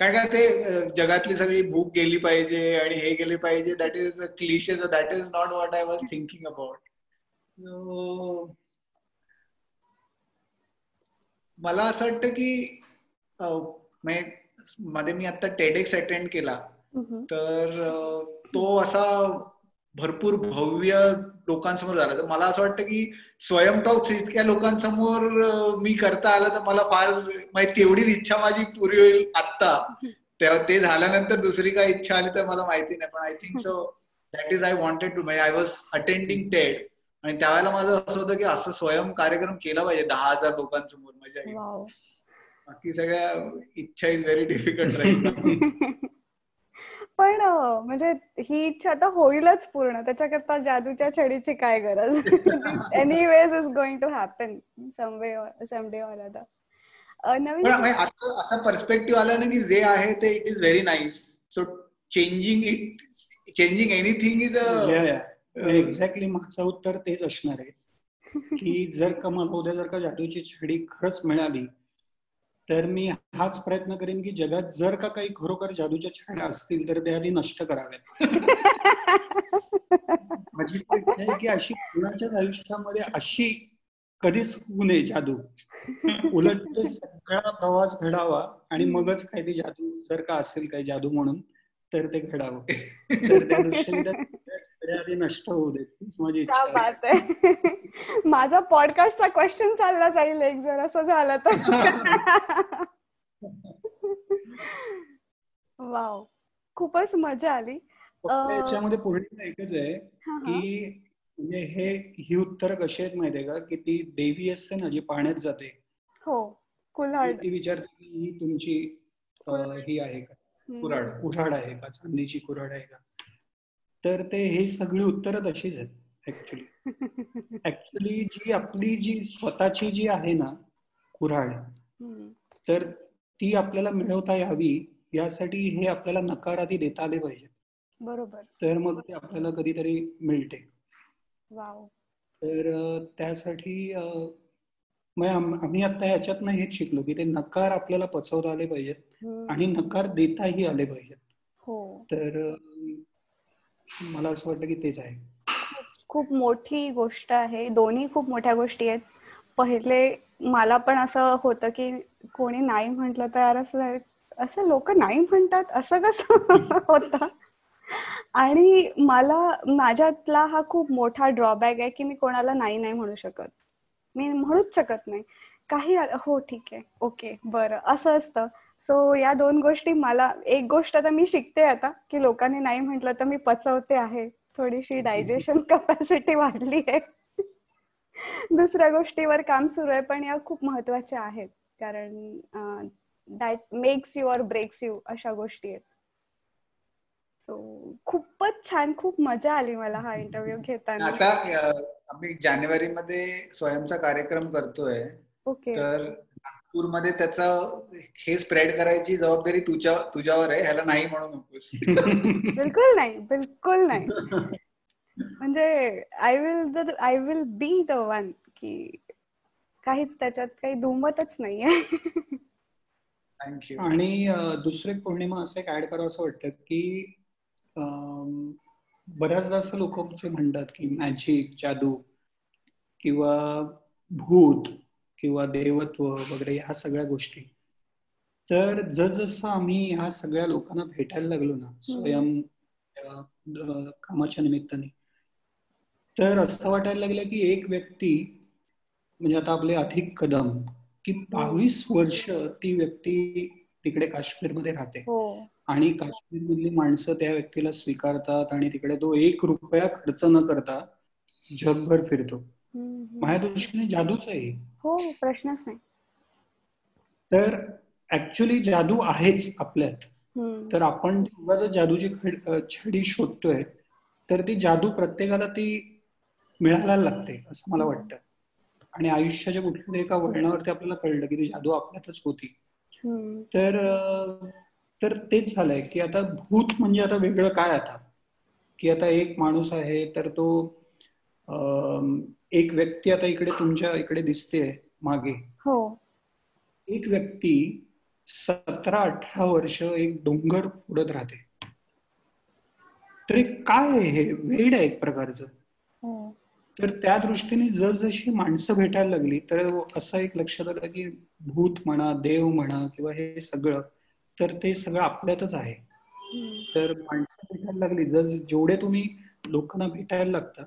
कारण का ते जगातली सगळी भूक गेली पाहिजे आणि हे गेली पाहिजे. That is a cliche that is not what I was thinking about मला असं वाटतं की मध्ये मी आता टेडेक्स अटेंड केला. तर तो असा भरपूर भव्य लोकांसमोर झाला. तर मला असं वाटतं की स्वयं टॉक्स इतक्या लोकांसमोर मी करता आलं तर मला फार माहिती तेवढीच इच्छा माझी पुरी होईल आत्ता. तेव्हा ते झाल्यानंतर दुसरी काय इच्छा आली तर मला माहिती नाही. पण I think so that is I wanted to I was attending TED आणि त्यावेळेला माझं असं होतं की असं स्वयं कार्यक्रम केला पाहिजे दहा हजार लोकांसमोर. माझ्या बाकी सगळ्या इच्छा इज व्हेरी डिफिकल्ट राहील पण म्हणजे ही इच्छा आता होईलच पूर्ण. त्याच्याकरता जादूच्या छडीची काय गरज? Anyways is going to happen some way someday or other Navin आता असा पर्स्पेक्टिव्ह आला ना की जे आहे ते it is very nice so changing it changing anything is exactly माझं उत्तर तेच असणार आहे. की जर का मला उद्या जर का जादूची छडी खरंच मिळाली तर मी हाच प्रयत्न करेन की जगात जर का काही खरोखर जादूच्या छाया असतील तर ते आधी नष्ट कराव्यात माझी की अशी कुणाच्याच आयुष्यामध्ये अशी कधीच होऊ नये जादू. उलट सगळा प्रवास घडावा आणि मगच काही जादू जर का असेल काही जादू म्हणून तर ते घडावं. तर त्या दृष्टीने आधी नष्ट होऊ देत माझी इच्छा माझा पॉडकास्टचा क्वेश्चन चालला जाईल एक जर असं झालं तर. वाव खूपच मजा आली. याच्यामध्ये पूर्ण एकच आहे की म्हणजे हे ही उत्तर कशी आहेत माहितीये का? की ती देवी असते ना जी पाण्यात जाते. हो कुल्हाड ती विचारते की ही तुमची ही आहे का? कुराड कुऱ्हाड आहे का? चांदीची कुऱ्हाड आहे का? तर ते हे सगळी उत्तरं तशीच आहेत ऍक्च्युली ऍक्च्युली जी आपली जी स्वतःची जी आहे ना कुऱ्हाड तर ती आपल्याला मिळवता यावी यासाठी हे आपल्याला नकार आधी देता आले पाहिजे. बरोबर. तर मग ते आपल्याला कधीतरी मिळते. तर त्यासाठी आम्ही आता ह्याच्यातनं हेच शिकलो की ते नकार आपल्याला पचवता आले पाहिजेत आणि नकार देताही आले पाहिजेत. हो. तर मला असं वाटतं की तेच आहे. खूप मोठी गोष्ट आहे. दोन्ही खूप मोठ्या गोष्टी आहेत. पहिले मला पण असं होतं की कोणी नाही म्हंटल तर असं असं लोक नाही म्हणतात. असं कसं होत? आणि मला माझ्यातला हा खूप मोठा ड्रॉबॅक आहे की मी कोणाला नाही नाही म्हणू शकत. मी म्हणूच शकत नाही. काही हो ठीक आहे. ओके बरं. असं असतं. सो या दोन गोष्टी मला एक गोष्ट तर मी शिकते आता की लोकांनी नाही म्हटलं तर मी पचवते आहे. थोडीशी डायजेशन कपॅसिटी वाढली आहे. दुसऱ्या गोष्टीवर काम सुरू आहे पण या खूप महत्त्वाच्या आहेत. कारण that makes you or breaks you अशा गोष्टी आहेत. सो खूपच छान खूप मजा आली मला हा इंटरव्ह्यू घेताना. आता आम्ही जानेवारी मध्ये स्वयंचा कार्यक्रम करतोय. ओके. तर नागपूरमध्ये त्याचा हे स्प्रेड करायची जबाबदारी तुझ्या तुझ्यावर आहे. ह्याला नाही म्हणू नकोस. बिलकुल नाही. बिलकुल नाही. म्हणजे I will I will be the one की काहीच त्याच्यात काही दुमतच नाहीये. थँक्यू आणि दुसरे पौर्णिमा असं एक ऍड करावं असं वाटतं की बऱ्याचदा असं लोक म्हणतात की मॅजिक जादू किंवा भूत किंवा देवत्व वगैरे ह्या सगळ्या गोष्टी. तर जसजसं आम्ही ह्या सगळ्या लोकांना भेटायला लागलो ना स्वयं कामाच्या निमित्ताने तर असं वाटायला लागलं की एक व्यक्ती म्हणजे आता आपले अधिक कदम की बावीस वर्ष ती व्यक्ती तिकडे काश्मीरमध्ये राहते. हो. आणि काश्मीर मधली माणसं त्या व्यक्तीला स्वीकारतात आणि तिकडे तो एक रुपया खर्च न करता जगभर फिरतो. माझ्या दृष्टीने जादूच आहे. हो प्रश्नच नाही. तर ऍक्च्युली जादू आहेच आपल्यात. तर आपण जर जादूची छडी शोधतोय तर ती जादू प्रत्येकाला ती मिळायला लागते असं मला वाटतं. आणि आयुष्याच्या कुठल्या तरी एका वळणावरती आपल्याला कळलं की ती जादू आपल्यातच होती. तर तर तेच झालंय की आता भूत म्हणजे आता वेगळं काय आता? की आता एक माणूस आहे तर तो एक व्यक्ती आता इकडे तुमच्या इकडे दिसते मागे. हो. एक व्यक्ती सतरा अठरा वर्ष एक डोंगर उडत राहते. तर काय आहे हे? वेड आहे एक प्रकारचं. हो. तर त्या दृष्टीने जसजशी माणसं भेटायला लागली तर असं एक लक्षात आलं की भूत म्हणा देव म्हणा किंवा हे सगळं तर ते सगळं आपल्यातच आहे. तर माणसं भेटायला लागली. जर जेवढे तुम्ही लोकांना भेटायला लागतात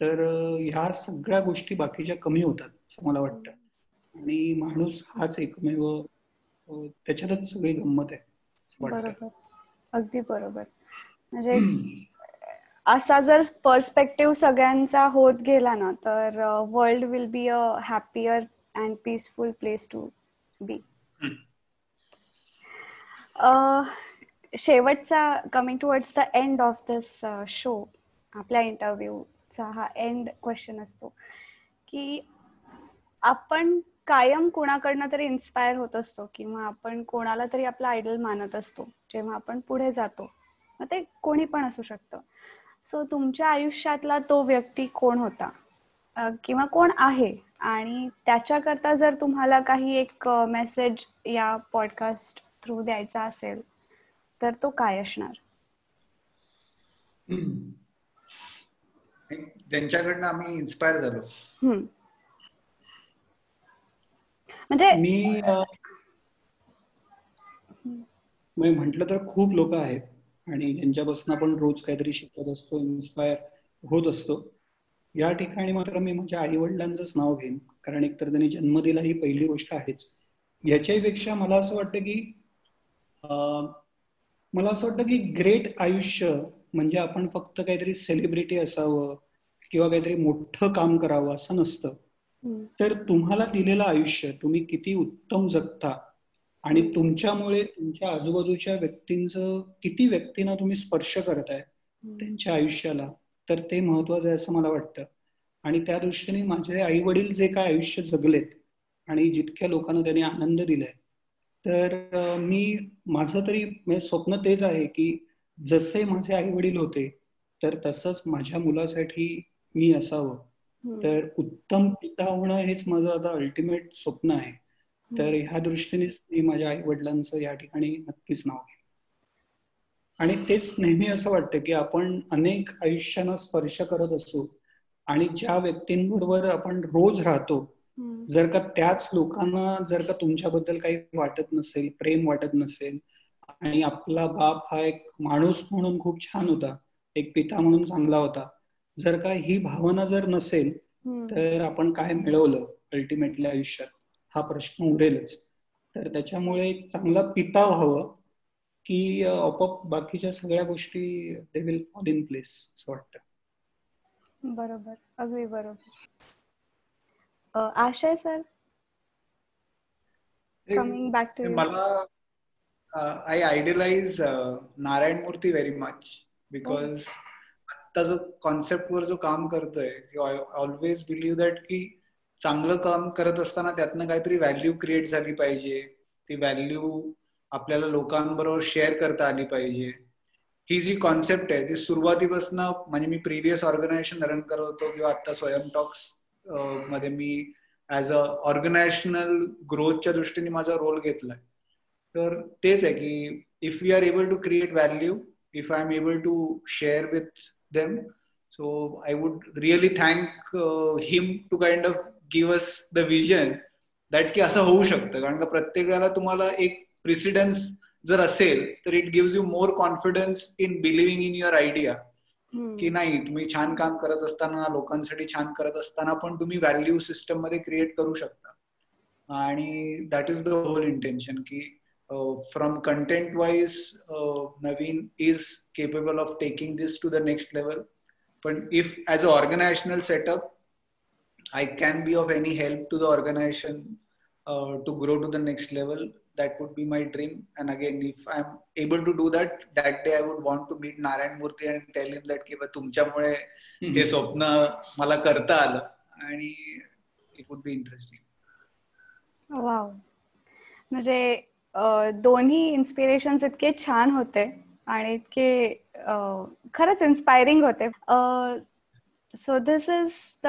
तर ह्या सगळ्या गोष्टी बाकीच्या कमी होतात असं मला वाटतं. आणि माणूस हाच एकमेव त्याच्यातच सगळी गंमत आहे बरोबर. अगदी बरोबर. म्हणजे असा जर पर्स्पेक्टिव्ह सगळ्यांचा होत गेला ना तर world will be a happier and peaceful place to be शेवटचा coming towards the end of this show आपल्या इंटरव्ह्यूचा हा एंड क्वेश्चन असतो. की आपण कायम कोणाकडनं तरी इन्स्पायर होत असतो किंवा आपण कोणाला तरी आपला आयडल मानत असतो जेव्हा आपण पुढे जातो. मग ते कोणी पण असू शकतं. सो तुमच्या आयुष्यातला तो व्यक्ती कोण होता? किंवा कोण आहे? आणि त्याच्याकरता जर तुम्हाला काही एक मेसेज या पॉडकास्ट थ्रू द्यायचा असेल तर तो काय असणार? त्यांच्याकडनं आम्ही इन्स्पायर झालो. म्हणजे मी म्हंटल तर खूप लोक आहेत आणि ज्यांच्यापासून आपण रोज काहीतरी शिकत असतो इन्स्पायर होत असतो. या ठिकाणी मात्र मी माझ्या आई वडिलांचंच नाव घेईन. कारण एकतर त्यांनी जन्म दिला ही पहिली गोष्ट आहेच. याच्याही पेक्षा मला असं वाटतं की मला असं वाटतं की ग्रेट आयुष्य म्हणजे आपण फक्त काहीतरी सेलिब्रिटी असावं किंवा काहीतरी मोठं काम करावं असं नसतं. तर तुम्हाला दिलेलं आयुष्य तुम्ही किती उत्तम जगता आणि तुमच्यामुळे तुमच्या आजूबाजूच्या व्यक्तींचं किती व्यक्तींना तुम्ही स्पर्श करताय त्यांच्या आयुष्याला तर ते महत्वाचं आहे असं मला वाटतं. आणि त्या दृष्टीने माझे आई वडील जे काय आयुष्य जगलेत आणि जितक्या लोकांना त्यांनी आनंद दिलाय तर मी माझं तरी म्हणजे स्वप्न तेच आहे की जसे माझे आई वडील होते तर तसंच माझ्या मुलासाठी मी असावं. तर उत्तम पिता होणं हेच माझं आता अल्टिमेट स्वप्न आहे. तर ह्या दृष्टीनेच मी माझ्या आई वडिलांचं या ठिकाणी नक्कीच नाव घे आणि तेच नेहमी असं वाटतं की आपण अनेक आयुष्यांना स्पर्श करत असू आणि ज्या व्यक्तींबरोबर आपण रोज राहतो जर का त्याच लोकांना जर का तुमच्याबद्दल काही वाटत नसेल प्रेम वाटत नसेल आणि आपला बाप हा एक माणूस म्हणून खूप छान होता एक पिता म्हणून चांगला होता जर का ही भावना जर नसेल तर आपण काय मिळवलं अल्टिमेटली आयुष्यात? हा प्रश्न उरेलच. तर त्याच्यामुळे एक चांगला पिता व्हावं की आपोआप बाकीच्या सगळ्या गोष्टी they will fall in place असं वाटतं. बरोबर. अगदी बरोबर. Ashay sir? Coming back to मला I idealise Narayana Murthy very much because आता जो कॉन्सेप्टवर जो काम करतोय ऑलवेज बिलीव्ह दॅट की चांगलं काम करत असताना त्यातनं काहीतरी व्हॅल्यू क्रिएट झाली पाहिजे. ती व्हॅल्यू आपल्याला लोकांबरोबर शेअर करता आली पाहिजे. ही जी कॉन्सेप्ट आहे ती सुरुवातीपासून म्हणजे मी प्रिव्हियस ऑर्गनायझेशन रन करत होतो किंवा आता स्वयं टॉक्समध्ये मी ऍज अ ऑर्गनायझेशनल ग्रोथच्या दृष्टीने माझा रोल घेतलाय. तर तेच आहे की if you are able to create value if I am able to share with them so I would really thank him to kind of give us the vision that की असं होऊ शकतं. कारण का प्रत्येक वेळेला तुम्हाला एक प्रेसिडेन्स जर असेल तर it give you more confidence in believing in your idea की नाही तुम्ही छान काम करत असताना लोकांसाठी छान करत असताना पण तुम्ही व्हॅल्यू सिस्टममध्ये क्रिएट करू शकता. आणि that is the whole intention की from content wise Navin is capable of taking this to the next level पण if as a organizational setup I can be of any help to the organization to grow to the next level that would be my dream. And again, if I'm able to do that, that day I would want to meet Narayan Murthy and tell him that की तुमच्यामुळे हे स्वप्न मला करता आलं. आणि it would be interesting wow म्हणजे दोन्ही इन्स्पिरेशन इतके छान होते आणि इतके खरंच इन्स्पायरिंग होते. So this is the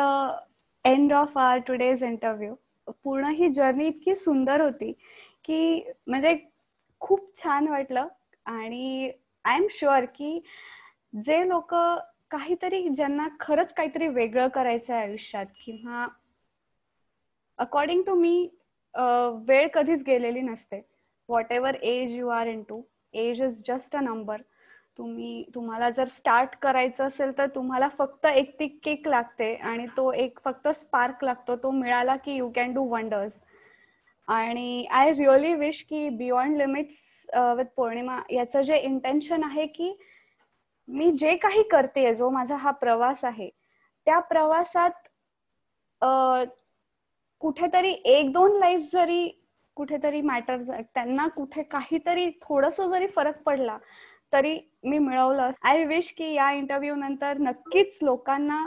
end of our today's interview पूर्ण ही जर्नी इतकी सुंदर होती की म्हणजे खूप छान वाटलं आणि आय एम शुअर की जे लोक काहीतरी ज्यांना खरंच काहीतरी वेगळं करायचं आहे आयुष्यात किंवा अकॉर्डिंग टू मी वेळ कधीच गेलेली नसते. Whatever age you are in too age is just a number तुम्ही तुम्हाला जर स्टार्ट करायचं असेल तर तुम्हाला फक्त एक ती केक लागते आणि तो एक फक्त स्पार्क लागतो. तो मिळाला की यू कॅन डू वंडर्स आणि आय रिअली विश की बियॉन्ड लिमिट्स विथ पौर्णिमा याचं जे इंटेन्शन आहे की मी जे काही करते जो माझा हा प्रवास आहे त्या प्रवासात uh, कुठेतरी एक दोन लाईफ जरी कुठेतरी मॅटर त्यांना कुठे काहीतरी थोडस जरी फरक पडला तरी मी मिळवलं आय विश की या इंटरव्ह्यू नंतर नक्कीच लोकांना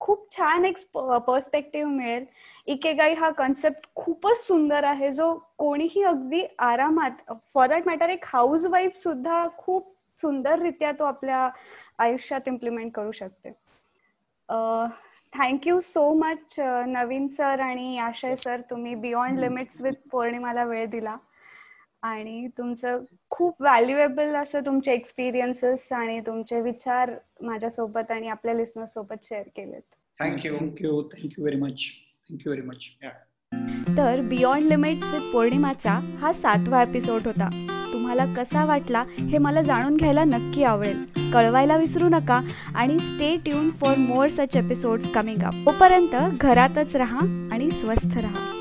खूप छान एक पर्स्पेक्टिव्ह मिळेल. इकेगाई हा कन्सेप्ट खूपच सुंदर आहे जो कोणीही अगदी आरामात फॉर दॅट मॅटर एक हाऊस वाईफ सुद्धा खूप सुंदररित्या तो आपल्या आयुष्यात इम्प्लिमेंट करू शकते. Thank you so much Navin sir आणि आशय सर तुम्ही बियॉन्ड लिमिट्स विथ पौर्णिमाला वेळ दिला. आणि तुमचं खूप व्हॅल्युएबल असं तुमचे एक्सपिरियन्सेस आणि तुमचे विचार माझ्यासोबत आणि आपल्या लिस्नर्स सोबत शेअर केलेत. Thank you thank you thank you very much thank you very much तर बियॉन्ड लिमिट विथ पौर्णिमाचा हा सातवा एपिसोड होता. तुम्हाला कसा वाटला हे मला जाणून घ्यायला नक्की आवडेल. कळवायला विसरू नका आणि stay tune for more such episodes coming up तोपर्यंत घरातच राहा आणि स्वस्थ राहा.